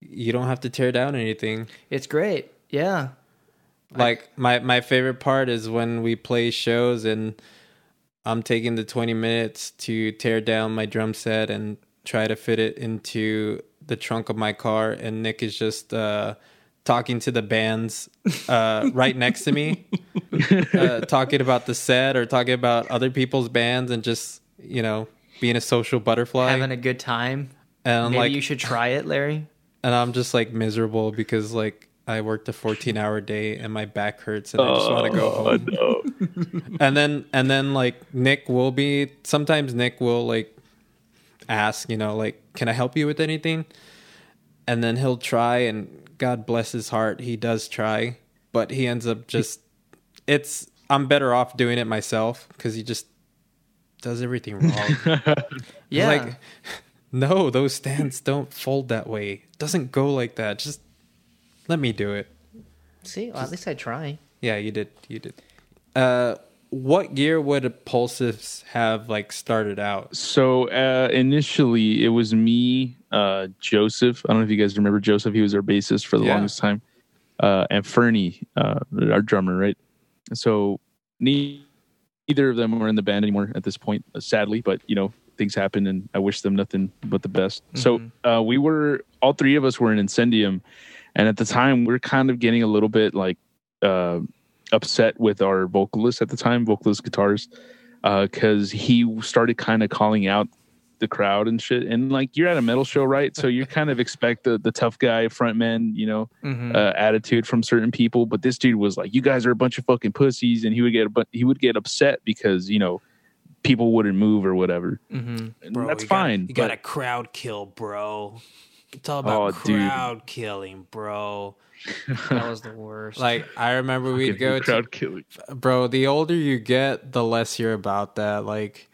S1: you don't have to tear down anything.
S2: It's great. Yeah.
S1: Like my my favorite part is when we play shows and I'm taking the 20 minutes to tear down my drum set and try to fit it into the trunk of my car, and Nick is just uh, talking to the bands uh, right next to me, *laughs* uh, talking about the set or talking about other people's bands, and just you know being a social butterfly.
S2: Having a good time.
S1: and
S2: Maybe
S1: like,
S2: you should try it, Larry.
S1: and I'm just like miserable because like I worked a 14 hour day and my back hurts and I just want to go
S4: Oh,
S1: home.
S4: no. *laughs*
S1: And then and then like Nick will be sometimes Nick will like ask, you know, like, can I help you with anything? And then he'll try and God bless his heart, he does try, but he ends up just it's I'm better off doing it myself because he just does everything wrong. *laughs*
S2: Yeah.
S1: Like, *laughs* no, those stands don't fold that way. It doesn't go like that. Just let me do it.
S2: See, well, at least I try.
S1: Yeah, you did. You did. Uh, what year would Pulsus have like started out?
S4: So uh, initially, it was me, uh, Joseph. I don't know if you guys remember Joseph. He was our bassist for the
S1: Yeah.
S4: longest time, uh, and Fernie, uh, our drummer, right? So neither of them were in the band anymore at this point, uh, sadly. But you know, things happen, and I wish them nothing but the best. So uh, we were all three of us were in Incendium, and at the time, we are kind of getting a little bit like. Uh, upset with our vocalist at the time, vocalist guitars, because he started kind of calling out the crowd and shit. And like you're at a metal show, right? So you kind of expect the the tough guy frontman, you know,
S2: Mm-hmm.
S4: uh, attitude from certain people. But this dude was like, "You guys are a bunch of fucking pussies," and he would get a bu- he would get upset because you know people wouldn't move or whatever.
S2: Mm-hmm.
S4: And that's fine.
S5: you got a crowd kill, bro. It's all
S4: Oh,
S5: about
S4: dude.
S5: crowd killing, bro.
S2: That *laughs* was the worst.
S1: Like I remember we'd
S4: Fucking
S1: go to
S4: killing.
S1: bro. The older you get, the less you're about that. Like,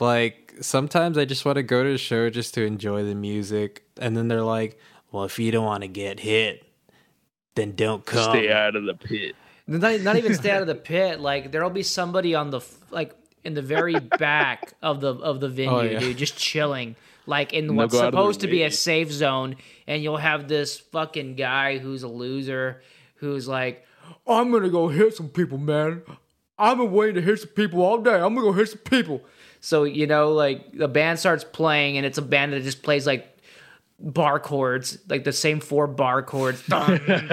S1: like sometimes I just want to go to a show just to enjoy the music, and then they're like,
S5: Well, if you don't want to get hit, then don't come.
S4: Stay out of the pit.
S2: not, not even stay out of the *laughs* pit. Like there'll be somebody on the like in the very back of the of the oh, venue,
S1: Oh, yeah.
S2: dude, just chilling. Like in what's
S4: go out of their
S2: supposed to be a safe zone, and you'll have this fucking guy who's a loser, who's like, "I'm gonna go hit some people, man. I've been waiting to hit some people all day. I'm gonna go hit some people." So you know, like the band starts playing, and it's a band that just plays like bar chords, like the same four bar chords, *laughs* dun dun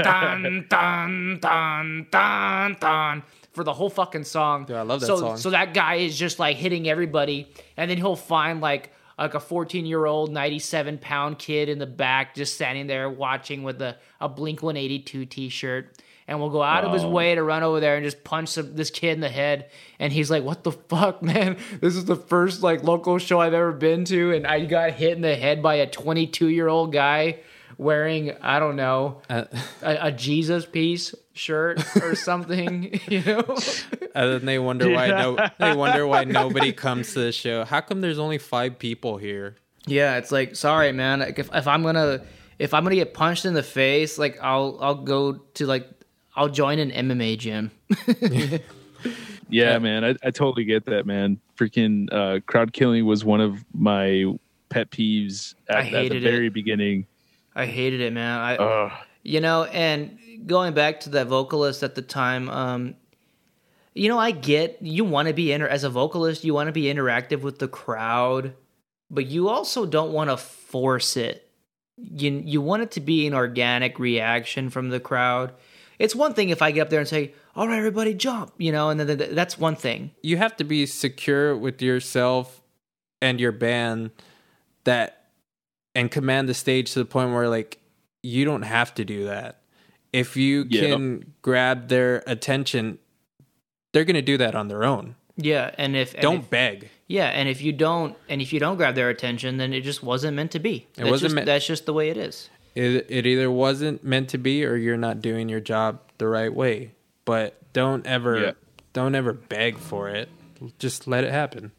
S2: dun dun dun dun, for the whole fucking song.
S1: Dude, I love that
S2: so,
S1: song.
S2: So that guy is just like hitting everybody, and then he'll find like like a 14 year old 97 pound kid in the back just standing there watching with a, a blink 182 t-shirt and will go out of his way to run over there and just punch some, this kid in the head. And he's like what the fuck *laughs* man? This is the first like local show i've ever been to and i got hit in the head by a 22 year old guy wearing i don't know
S1: uh,
S2: a, a jesus piece shirt or *laughs* something you know *laughs*
S1: and then they wonder why no, they wonder why *laughs* nobody comes to the show. How come there's only five people here?
S2: Yeah, it's like sorry, man. Like if, if I'm gonna if I'm gonna get punched in the face, like I'll I'll go to like I'll join an MMA gym.
S4: Yeah, man, I, I totally get that, man. Freaking uh, crowd killing was one of my pet peeves
S2: I
S4: at, at the
S2: hated it.
S4: very beginning.
S2: I hated it, man. I
S4: Ugh.
S2: you know, and going back to that vocalist at the time, um, you know, I get you want to be inter as a vocalist, you want to be interactive with the crowd, but you also don't want to force it. You you want it to be an organic reaction from the crowd. It's one thing if I get up there and say, "All right, everybody, jump," you know, and then th- th- that's one thing.
S1: You have to be secure with yourself and your band that and command the stage to the point where like you don't have to do that. If you
S4: Yeah.
S1: can grab their attention, they're going to do that on their own.
S2: Yeah, and if and
S1: Don't
S2: if-
S1: beg.
S2: yeah, and if you don't, and if you don't grab their attention, then it just wasn't meant to be. That's
S1: wasn't
S2: just,
S1: meant-
S2: That's just the way it is.
S1: It it either wasn't meant to be or you're not doing your job the right way. But don't ever
S4: Yeah.
S1: don't ever beg for it. Just let it happen.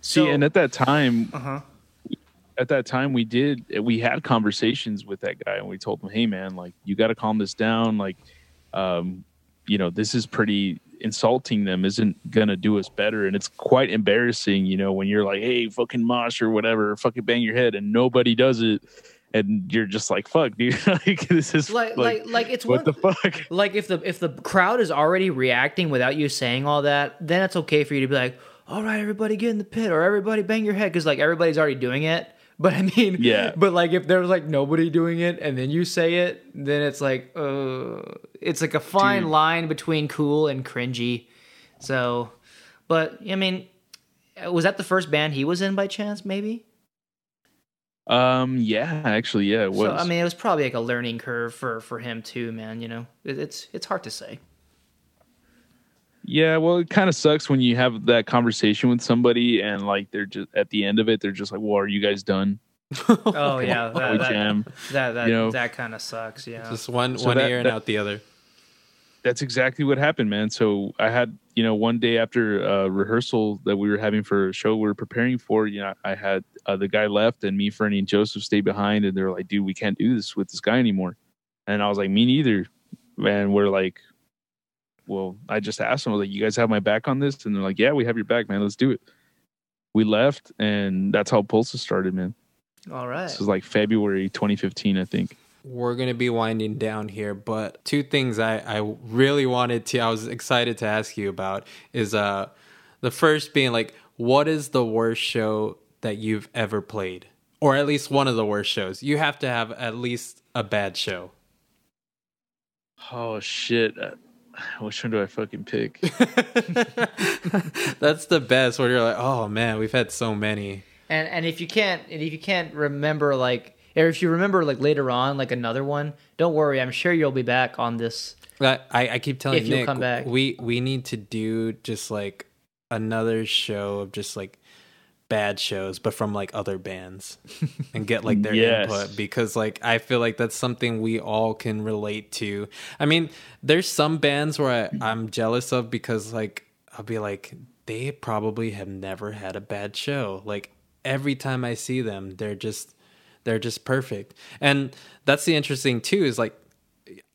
S4: See,
S2: So-
S4: and at that time,
S2: Uh-huh.
S4: At that time, we did we had conversations with that guy, and we told him, "Hey, man, like you got to calm this down. Like, um, you know, this is pretty insulting. Them isn't gonna do us better, and it's quite embarrassing. You know, when you're like, "Hey, fucking mosh or whatever, fucking bang your head," and nobody does it, and you're just like, "Fuck, *laughs* dude! like this is
S2: like like like it's
S4: what
S2: one,
S4: the fuck?" *laughs*
S2: like if the if the crowd is already reacting without you saying all that, then it's okay for you to be like, "All right, everybody get in the pit," or "Everybody bang your head," because like everybody's already doing it. But I mean,
S4: Yeah.
S2: But like if there's like nobody doing it and then you say it, then it's like, uh, it's like a fine
S4: Dude.
S2: line between cool and cringy. So, but I mean, was that the first band he was in by chance? Maybe.
S4: Um, yeah, actually, yeah, it was.
S2: So I mean, it was probably like a learning curve for for him too, man. You know, it, it's it's hard to say.
S4: Yeah, well, it kind of sucks when you have that conversation with somebody and like they're just at the end of it, they're just like, "Well, are you guys done?" *laughs*
S2: Oh yeah, *laughs* that
S4: We
S2: that,
S4: jam.
S2: that that,
S4: You know.
S2: that kind of sucks. Yeah.
S1: Just one
S4: So
S1: one
S4: that-
S1: ear and
S4: that-
S1: out the other.
S4: That's exactly what happened, man. So I had, you know, one day after uh, rehearsal that we were having for a show we were preparing for, you know, I had uh, the guy left and me, Fernie, and Joseph stayed behind, and they're like, "Dude, we can't do this with this guy anymore." And I was like, "Me neither." And we're like, "Well, I just asked them, I was like, you guys have my back on this?" And they're like, "Yeah, we have your back, man. Let's do it." We left, and that's how Pulsus started, man.
S2: All right.
S4: This was like February 2015, I think.
S1: We're gonna be winding down here, but two things I, I really wanted to I was excited to ask you about is uh the first being like what is the worst show that you've ever played? Or at least one of the worst shows. You have to have at least a bad show.
S4: Oh shit! *sighs* Which one do I fucking pick? *laughs* *laughs*
S1: That's the best where you're like, oh man, we've had so many.
S2: And and if you can't and if you can't remember like or if you remember like later on like another one, don't worry. I'm sure you'll be back on this.
S1: I, I I keep telling
S2: If you'll
S1: Nick
S2: come back.
S1: we we need to do just like another show of just like bad shows but from like other bands and get like their
S4: Yes.
S1: input because like I feel like that's something we all can relate to. I mean, there's some bands where I, I'm jealous of because like I'll be like they probably have never had a bad show. Like every time I see them, they're just they're just perfect. And that's the interesting too is like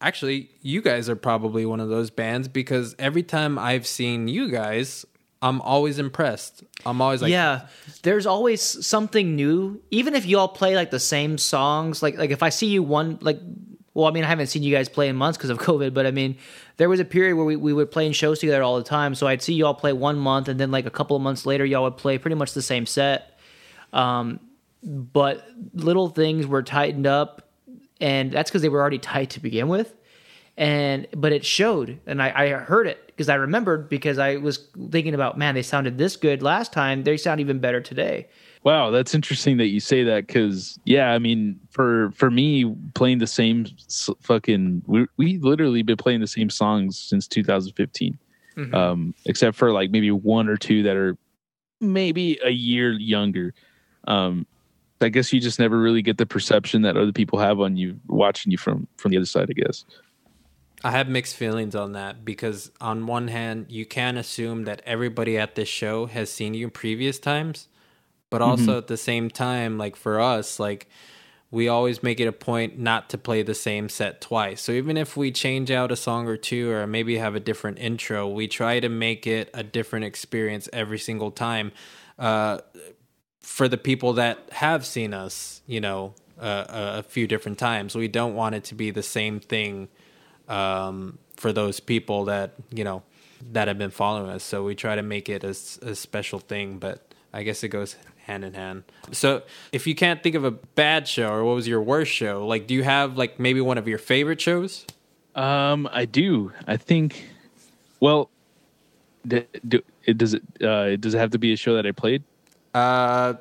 S1: actually you guys are probably one of those bands because every time I've seen you guys, I'm always impressed. I'm always like
S2: yeah, there's always something new. Even if you all play like the same songs, like like if I see you one like. Well, I mean, I haven't seen you guys play in months because of COVID, but I mean, there was a period where we, we would play in shows together all the time. So I'd see you all play one month, and then like a couple of months later, y'all would play pretty much the same set. Um, but little things were tightened up, and that's because they were already tight to begin with. And but it showed, and I, I heard it because I remembered because I was thinking about, man, they sounded this good last time. They sound even better today.
S4: Wow, that's interesting that you say that because yeah, I mean, for for me, playing the same s- fucking we we literally been playing the same songs since 2015, um, except for like maybe one or two that are maybe a year younger. Um, I guess you just never really get the perception that other people have on you watching you from from the other side. I guess.
S1: I have mixed feelings on that because on one hand, you can assume that everybody at this show has seen you previous times, but also at the same time, like for us, like we always make it a point not to play the same set twice. So even if we change out a song or two or maybe have a different intro, we try to make it a different experience every single time. Uh, for the people that have seen us, you know, uh, a, a few different times, we don't want it to be the same thing um, for those people that you know that have been following us. So we try to make it a special thing, but I guess it goes hand in hand. So if you can't think of a bad show or what was your worst show, like do you have like maybe one of your favorite shows?
S4: Um, I do. I think. Well, d- do, it does it uh, does it have to be a show that I played?
S1: Uh,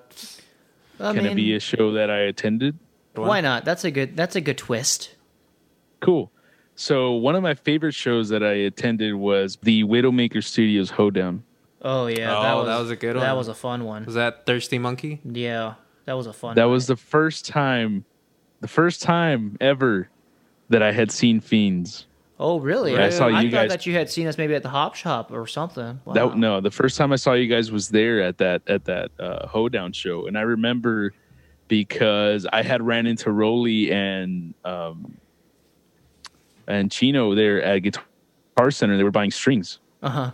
S2: I
S4: Can
S2: mean,
S4: it be a show that I attended?
S2: why not? That's a good. That's a good twist.
S4: Cool. So one of my favorite shows that I attended was the Widowmaker Studios Hoedown.
S2: Oh yeah,
S1: Oh, that was a good one.
S2: That was a fun one.
S1: was that Thirsty Monkey?
S2: Yeah, that was a fun.
S4: That
S2: one.
S4: was the first time, the first time ever that I had seen Fiends.
S2: Oh really?
S4: I saw you
S2: thought
S4: guys-
S2: that you had seen us maybe at the Hop Shop or something. Wow.
S4: That no, the first time I saw you guys was there at that at that uh, Hoedown show, and I remember because I had ran into Rolly and um, and Chino there at Guitar Center. They were buying strings,
S2: Uh huh.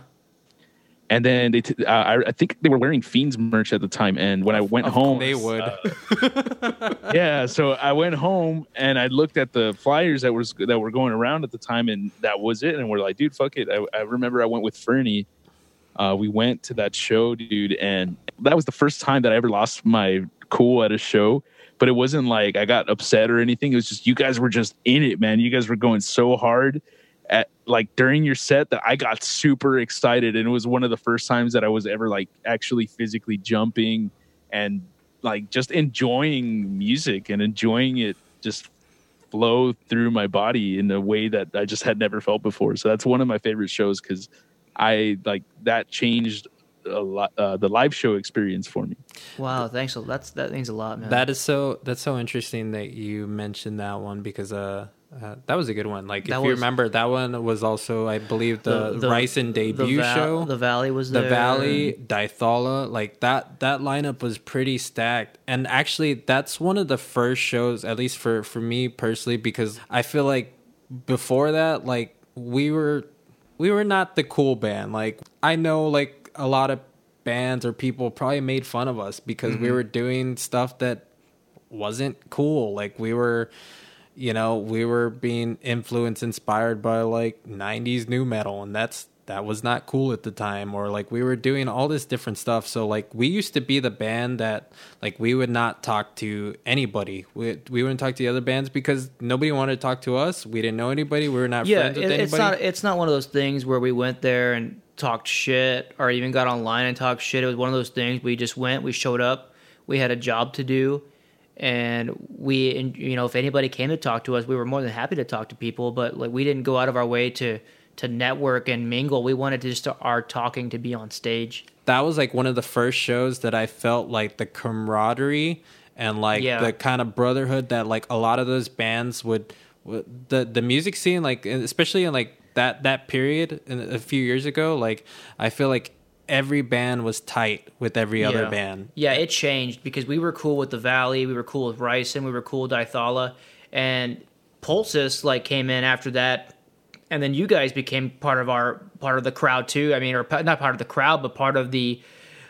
S4: and then they, t- uh, I, I think they were wearing Fiends merch at the time. And when I went
S1: Of
S4: home,
S1: they would.
S4: uh, *laughs* yeah, so I went home and I looked at the flyers that was that were going around at the time, and that was it. And we're like, dude, fuck it. I, I remember I went with Fernie. Uh, we went to that show, dude, and that was the first time that I ever lost my cool at a show. But it wasn't like I got upset or anything. It was just you guys were just in it, man. You guys were going so hard at like during your set that I got super excited, and it was one of the first times that I was ever like actually physically jumping and like just enjoying music and enjoying it just flow through my body in a way that I just had never felt before. So that's one of my favorite shows because I like that changed a lot uh, the live show experience for me.
S2: Wow, thanks. a- That's that means a lot, man.
S1: That is so. That's so interesting that you mentioned that one because uh, uh that was a good one. Like
S2: That
S1: if you remember, that one was also, I believe, the, Ryson debut
S2: the Val-
S1: show.
S2: The Valley was
S1: the. Valley, Dithala, like that that lineup was pretty stacked. And actually that's one of the first shows, at least for for me personally, because I feel like before that, like we were we were not the cool band. Like I know like a lot of bands or people probably made fun of us because we mm-hmm. were doing stuff that wasn't cool. Like we were you know, we were being influenced, inspired by like '90s nu metal, and that's that was not cool at the time. Or like we were doing all this different stuff. So like we used to be the band that like we would not talk to anybody. We we wouldn't talk to the other bands because nobody wanted to talk to us. We didn't know anybody. We were not
S2: Yeah,
S1: friends with
S2: it-
S1: anybody.
S2: it's not. It's not one of those things where we went there and talked shit, or even got online and talked shit. It was one of those things we just went, we showed up, we had a job to do, and we, you know, if anybody came to talk to us, we were more than happy to talk to people. But like, we didn't go out of our way to to network and mingle. We wanted to just our talking to be on stage.
S1: that was like one of the first shows that I felt like the camaraderie and like
S2: Yeah.
S1: the kind of brotherhood that like a lot of those bands would, would the the music scene like especially in like that that period in, a few years ago like I feel like every band was tight with every other
S2: Yeah.
S1: band.
S2: Yeah, it changed because we were cool with the Valley, we were cool with Ryson, we were cool with Dithala, and Pulsus like came in after that, and then you guys became part of our part of the crowd too. I mean, or not part of the crowd, but part of the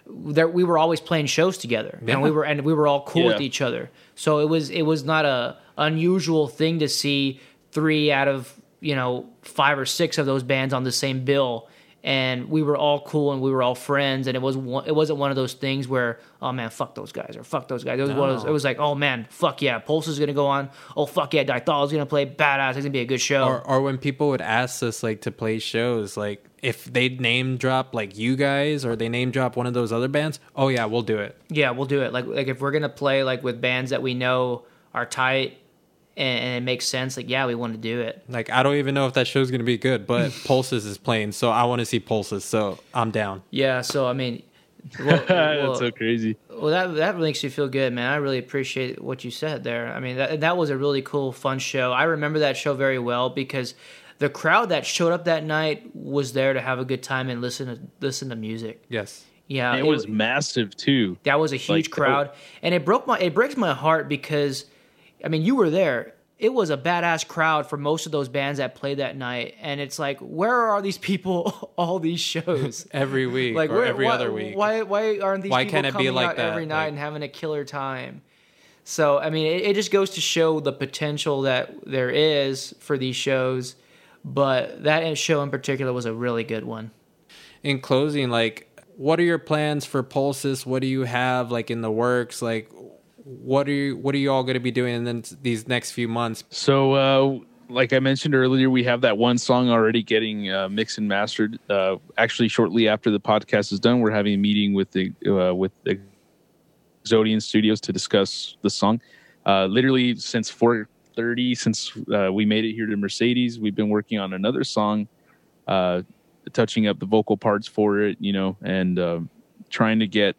S2: that we were always playing shows together,
S1: Yeah.
S2: and we were and we were all cool with each other. So it was it was not a unusual thing to see three out of you know five or six of those bands on the same bill. And we were all cool and we were all friends. And it was one, it wasn't one of those things where oh man fuck those guys or fuck those guys. It was one of those, it was like oh man fuck yeah Pulse is gonna go on. Oh fuck yeah Dithal is gonna play. Badass. It's gonna be a good show.
S1: Or or when people would ask us like to play shows like if they name drop like you guys or they name drop one of those other bands, oh yeah, we'll do it.
S2: yeah we'll do it. Like like if we're gonna play like with bands that we know are tight and, and it makes sense like yeah we want to do it
S1: Like I don't even know if that show's gonna be good, but *laughs* Pulsus is playing, so I want to see Pulsus, so I'm down.
S2: yeah so I mean well, *laughs* well-
S4: That's so crazy.
S2: Well, that that makes you feel good, man. I really appreciate what you said there. I mean, that that was a really cool, fun show. I remember that show very well because the crowd that showed up that night was there to have a good time and listen to listen to music.
S1: Yes.
S2: Yeah,
S4: it was massive too.
S2: that was a huge
S4: like, oh.
S2: crowd, and it broke my it breaks my heart because, I mean, you were there. It was a badass crowd for most of those bands that played that night, and it's like, where are these people *laughs* all these shows? *laughs*
S1: Every week
S2: like
S1: or
S2: where-
S1: every
S2: why,
S1: other week.
S2: Why why aren't these
S1: Why
S2: people
S1: can't it be
S2: coming
S1: like
S2: out
S1: that?
S2: every night
S1: Like-
S2: and having a killer time? So I mean, it, it just goes to show the potential that there is for these shows. But that show in particular was a really good one.
S1: in closing, like, what are your plans for Pulsus? What do you have like in the works? Like, what are you what are you all going to be doing in then these next few months?
S4: So, uh, like I mentioned earlier, we have that one song already getting uh, mixed and mastered. Uh, actually, shortly after the podcast is done, we're having a meeting with the uh, with the Zodian Studios to discuss the song. Uh, literally since 4:30, since uh, we made it here to Mercedes, we've been working on another song, uh, touching up the vocal parts for it, you know, and trying to get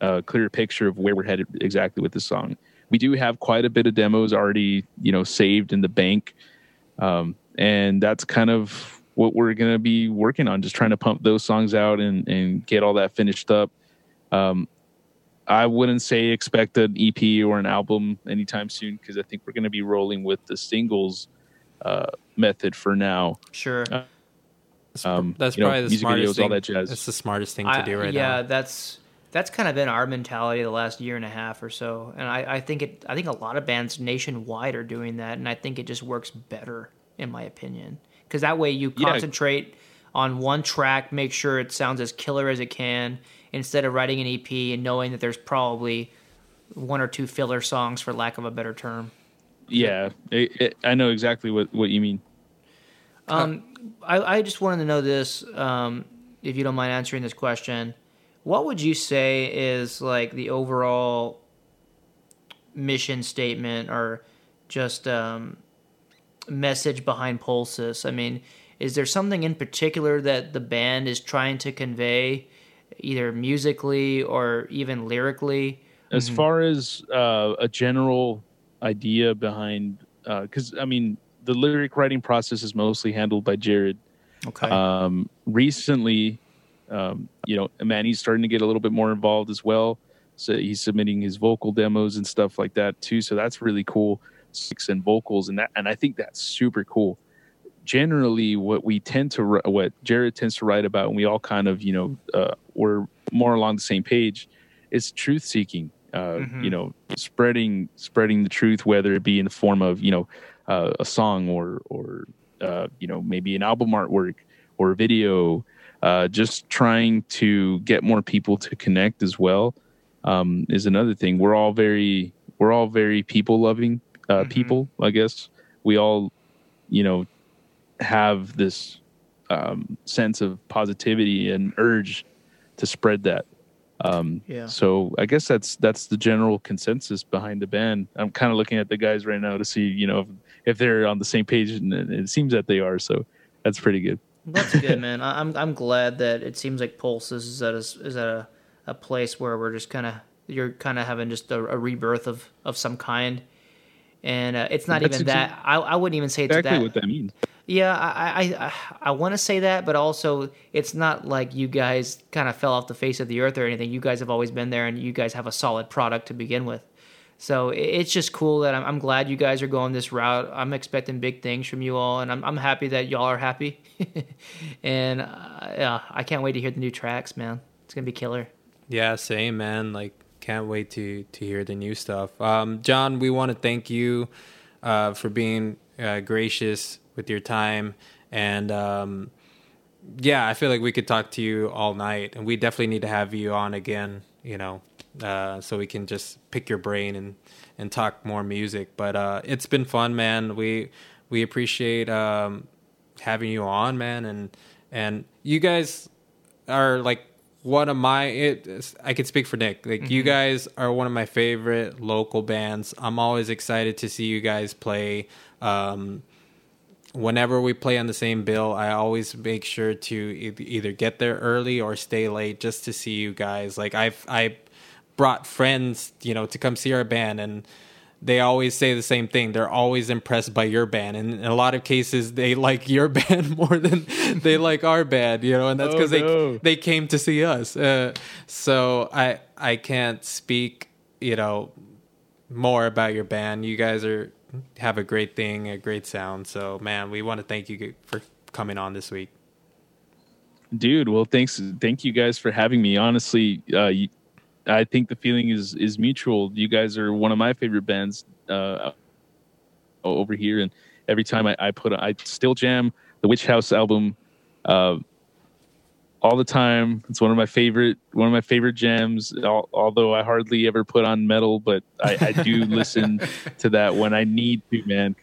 S4: a clear picture of where we're headed exactly with the song. We do have quite a bit of demos already, you know, saved in the bank, um, and that's kind of what we're going to be working on, just trying to pump those songs out and and get all that finished up. Um, I wouldn't say expect an EP or an album anytime soon because I think we're going to be rolling with the singles uh, method for now.
S2: Sure.
S4: Uh, Um,
S1: That's
S4: you know,
S1: probably the smartest
S4: videos,
S1: thing.
S4: all that jazz.
S1: That's the smartest thing to
S2: I-
S1: do right
S2: yeah,
S1: now.
S2: Yeah, that's that's kind of been our mentality the last year and a half or so, and I, I think it. I think a lot of bands nationwide are doing that, and I think it just works better, in my opinion, because that way you
S4: Yeah.
S2: concentrate on one track, make sure it sounds as killer as it can, instead of writing an EP and knowing that there's probably one or two filler songs, for lack of a better term.
S4: yeah, it, it, I know exactly what what you mean.
S2: Um, I, I just wanted to know this, um, if you don't mind answering this question. What would you say is like the overall mission statement or just um, message behind Pulsus? I mean, is there something in particular that the band is trying to convey, either musically or even lyrically?
S4: As far as uh, a general idea behind, because I mean, the lyric writing process is mostly handled by Jared.
S2: Okay.
S4: Um, recently, um, you know, Manny's starting to get a little bit more involved as well. So he's submitting his vocal demos and stuff like that too. So that's really cool. Six and vocals and that, and I think that's super cool. Generally, what we tend to, what Jared tends to write about, and we all kind of, you know, uh, we're more along the same page. Is truth seeking. Uh, You know, spreading spreading the truth, whether it be in the form of you know uh, a song or or uh, you know maybe an album artwork or a video uh, just trying to get more people to connect as well um, is another thing we're all very we're all very people loving uh, people i guess we all you know have this um, sense of positivity and urge to spread that um,
S2: Yeah.
S4: so I guess that's that's the general consensus behind the band. I'm kind of looking at the guys right now to see, you know, if, if they're on the same page, and it seems that they are. So that's pretty good.
S2: That's good, man. I- I'm I'm glad that it seems like Pulse is at a, is at a, a place where we're just kind of you're kind of having just a, a rebirth of of some kind, and uh, it's not
S4: That's
S2: even that. I I wouldn't even say it's
S4: Exactly
S2: that.
S4: what that means.
S2: Yeah, I I I, I want to say that, but also it's not like you guys kind of fell off the face of the earth or anything. You guys have always been there, and you guys have a solid product to begin with. So it's just cool that I'm, I'm glad you guys are going this route. I'm expecting big things from you all, and I'm I'm happy that y'all are happy. *laughs* and uh, yeah, I can't wait to hear the new tracks, man. It's gonna be killer.
S1: Yeah, same man. Like, can't wait to to hear the new stuff. Um, John, we want to thank you uh, for being uh, gracious with your time, and um, yeah, I feel like we could talk to you all night, and we definitely need to have you on again. You know, uh, so we can just pick your brain and and talk more music. But uh, it's been fun, man. We we appreciate um, having you on, man, and and you guys are like one of my it, I can speak for Nick. Like you guys are one of my favorite local bands. I'm always excited to see you guys play. Um, whenever we play on the same bill, I always make sure to e- either get there early or stay late just to see you guys. Like I've I brought friends, you know, to come see our band and they always say the same thing. They're always impressed by your band, and in a lot of cases, they *laughs* like your band *laughs* more than *laughs* they like our band. You know, and that's
S4: Oh,
S1: because
S4: no.
S1: they they came to see us. Uh, so I I can't speak, you know, more about your band. You guys are have a great thing, a great sound. So man, we want to thank you for coming on this week.
S4: dude well thanks thank you guys for having me honestly uh you, i think the feeling is is mutual. You guys are one of my favorite bands uh over here. And every time i, I put i still jam the witch house album uh all the time. It's one of my favorite one of my favorite jams al- although i hardly ever put on metal but i, I do *laughs* listen to that when i need to man.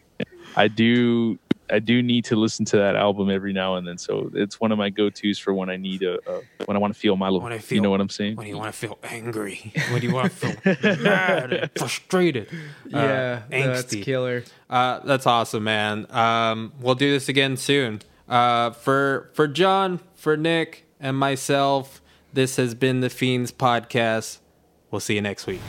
S4: I do I do need to listen to that album every now and then. So it's one of my go tos for when I need a, a when I want to feel my little.
S1: When I
S4: you know what I'm saying?
S1: When you want to feel angry, when you want to feel mad, and *laughs* frustrated, uh, angsty.
S2: killer.
S1: Uh, that's awesome, man. Um, we'll do this again soon. Uh, for for John, for Nick, and myself, this has been the Fiends podcast. We'll see you next week.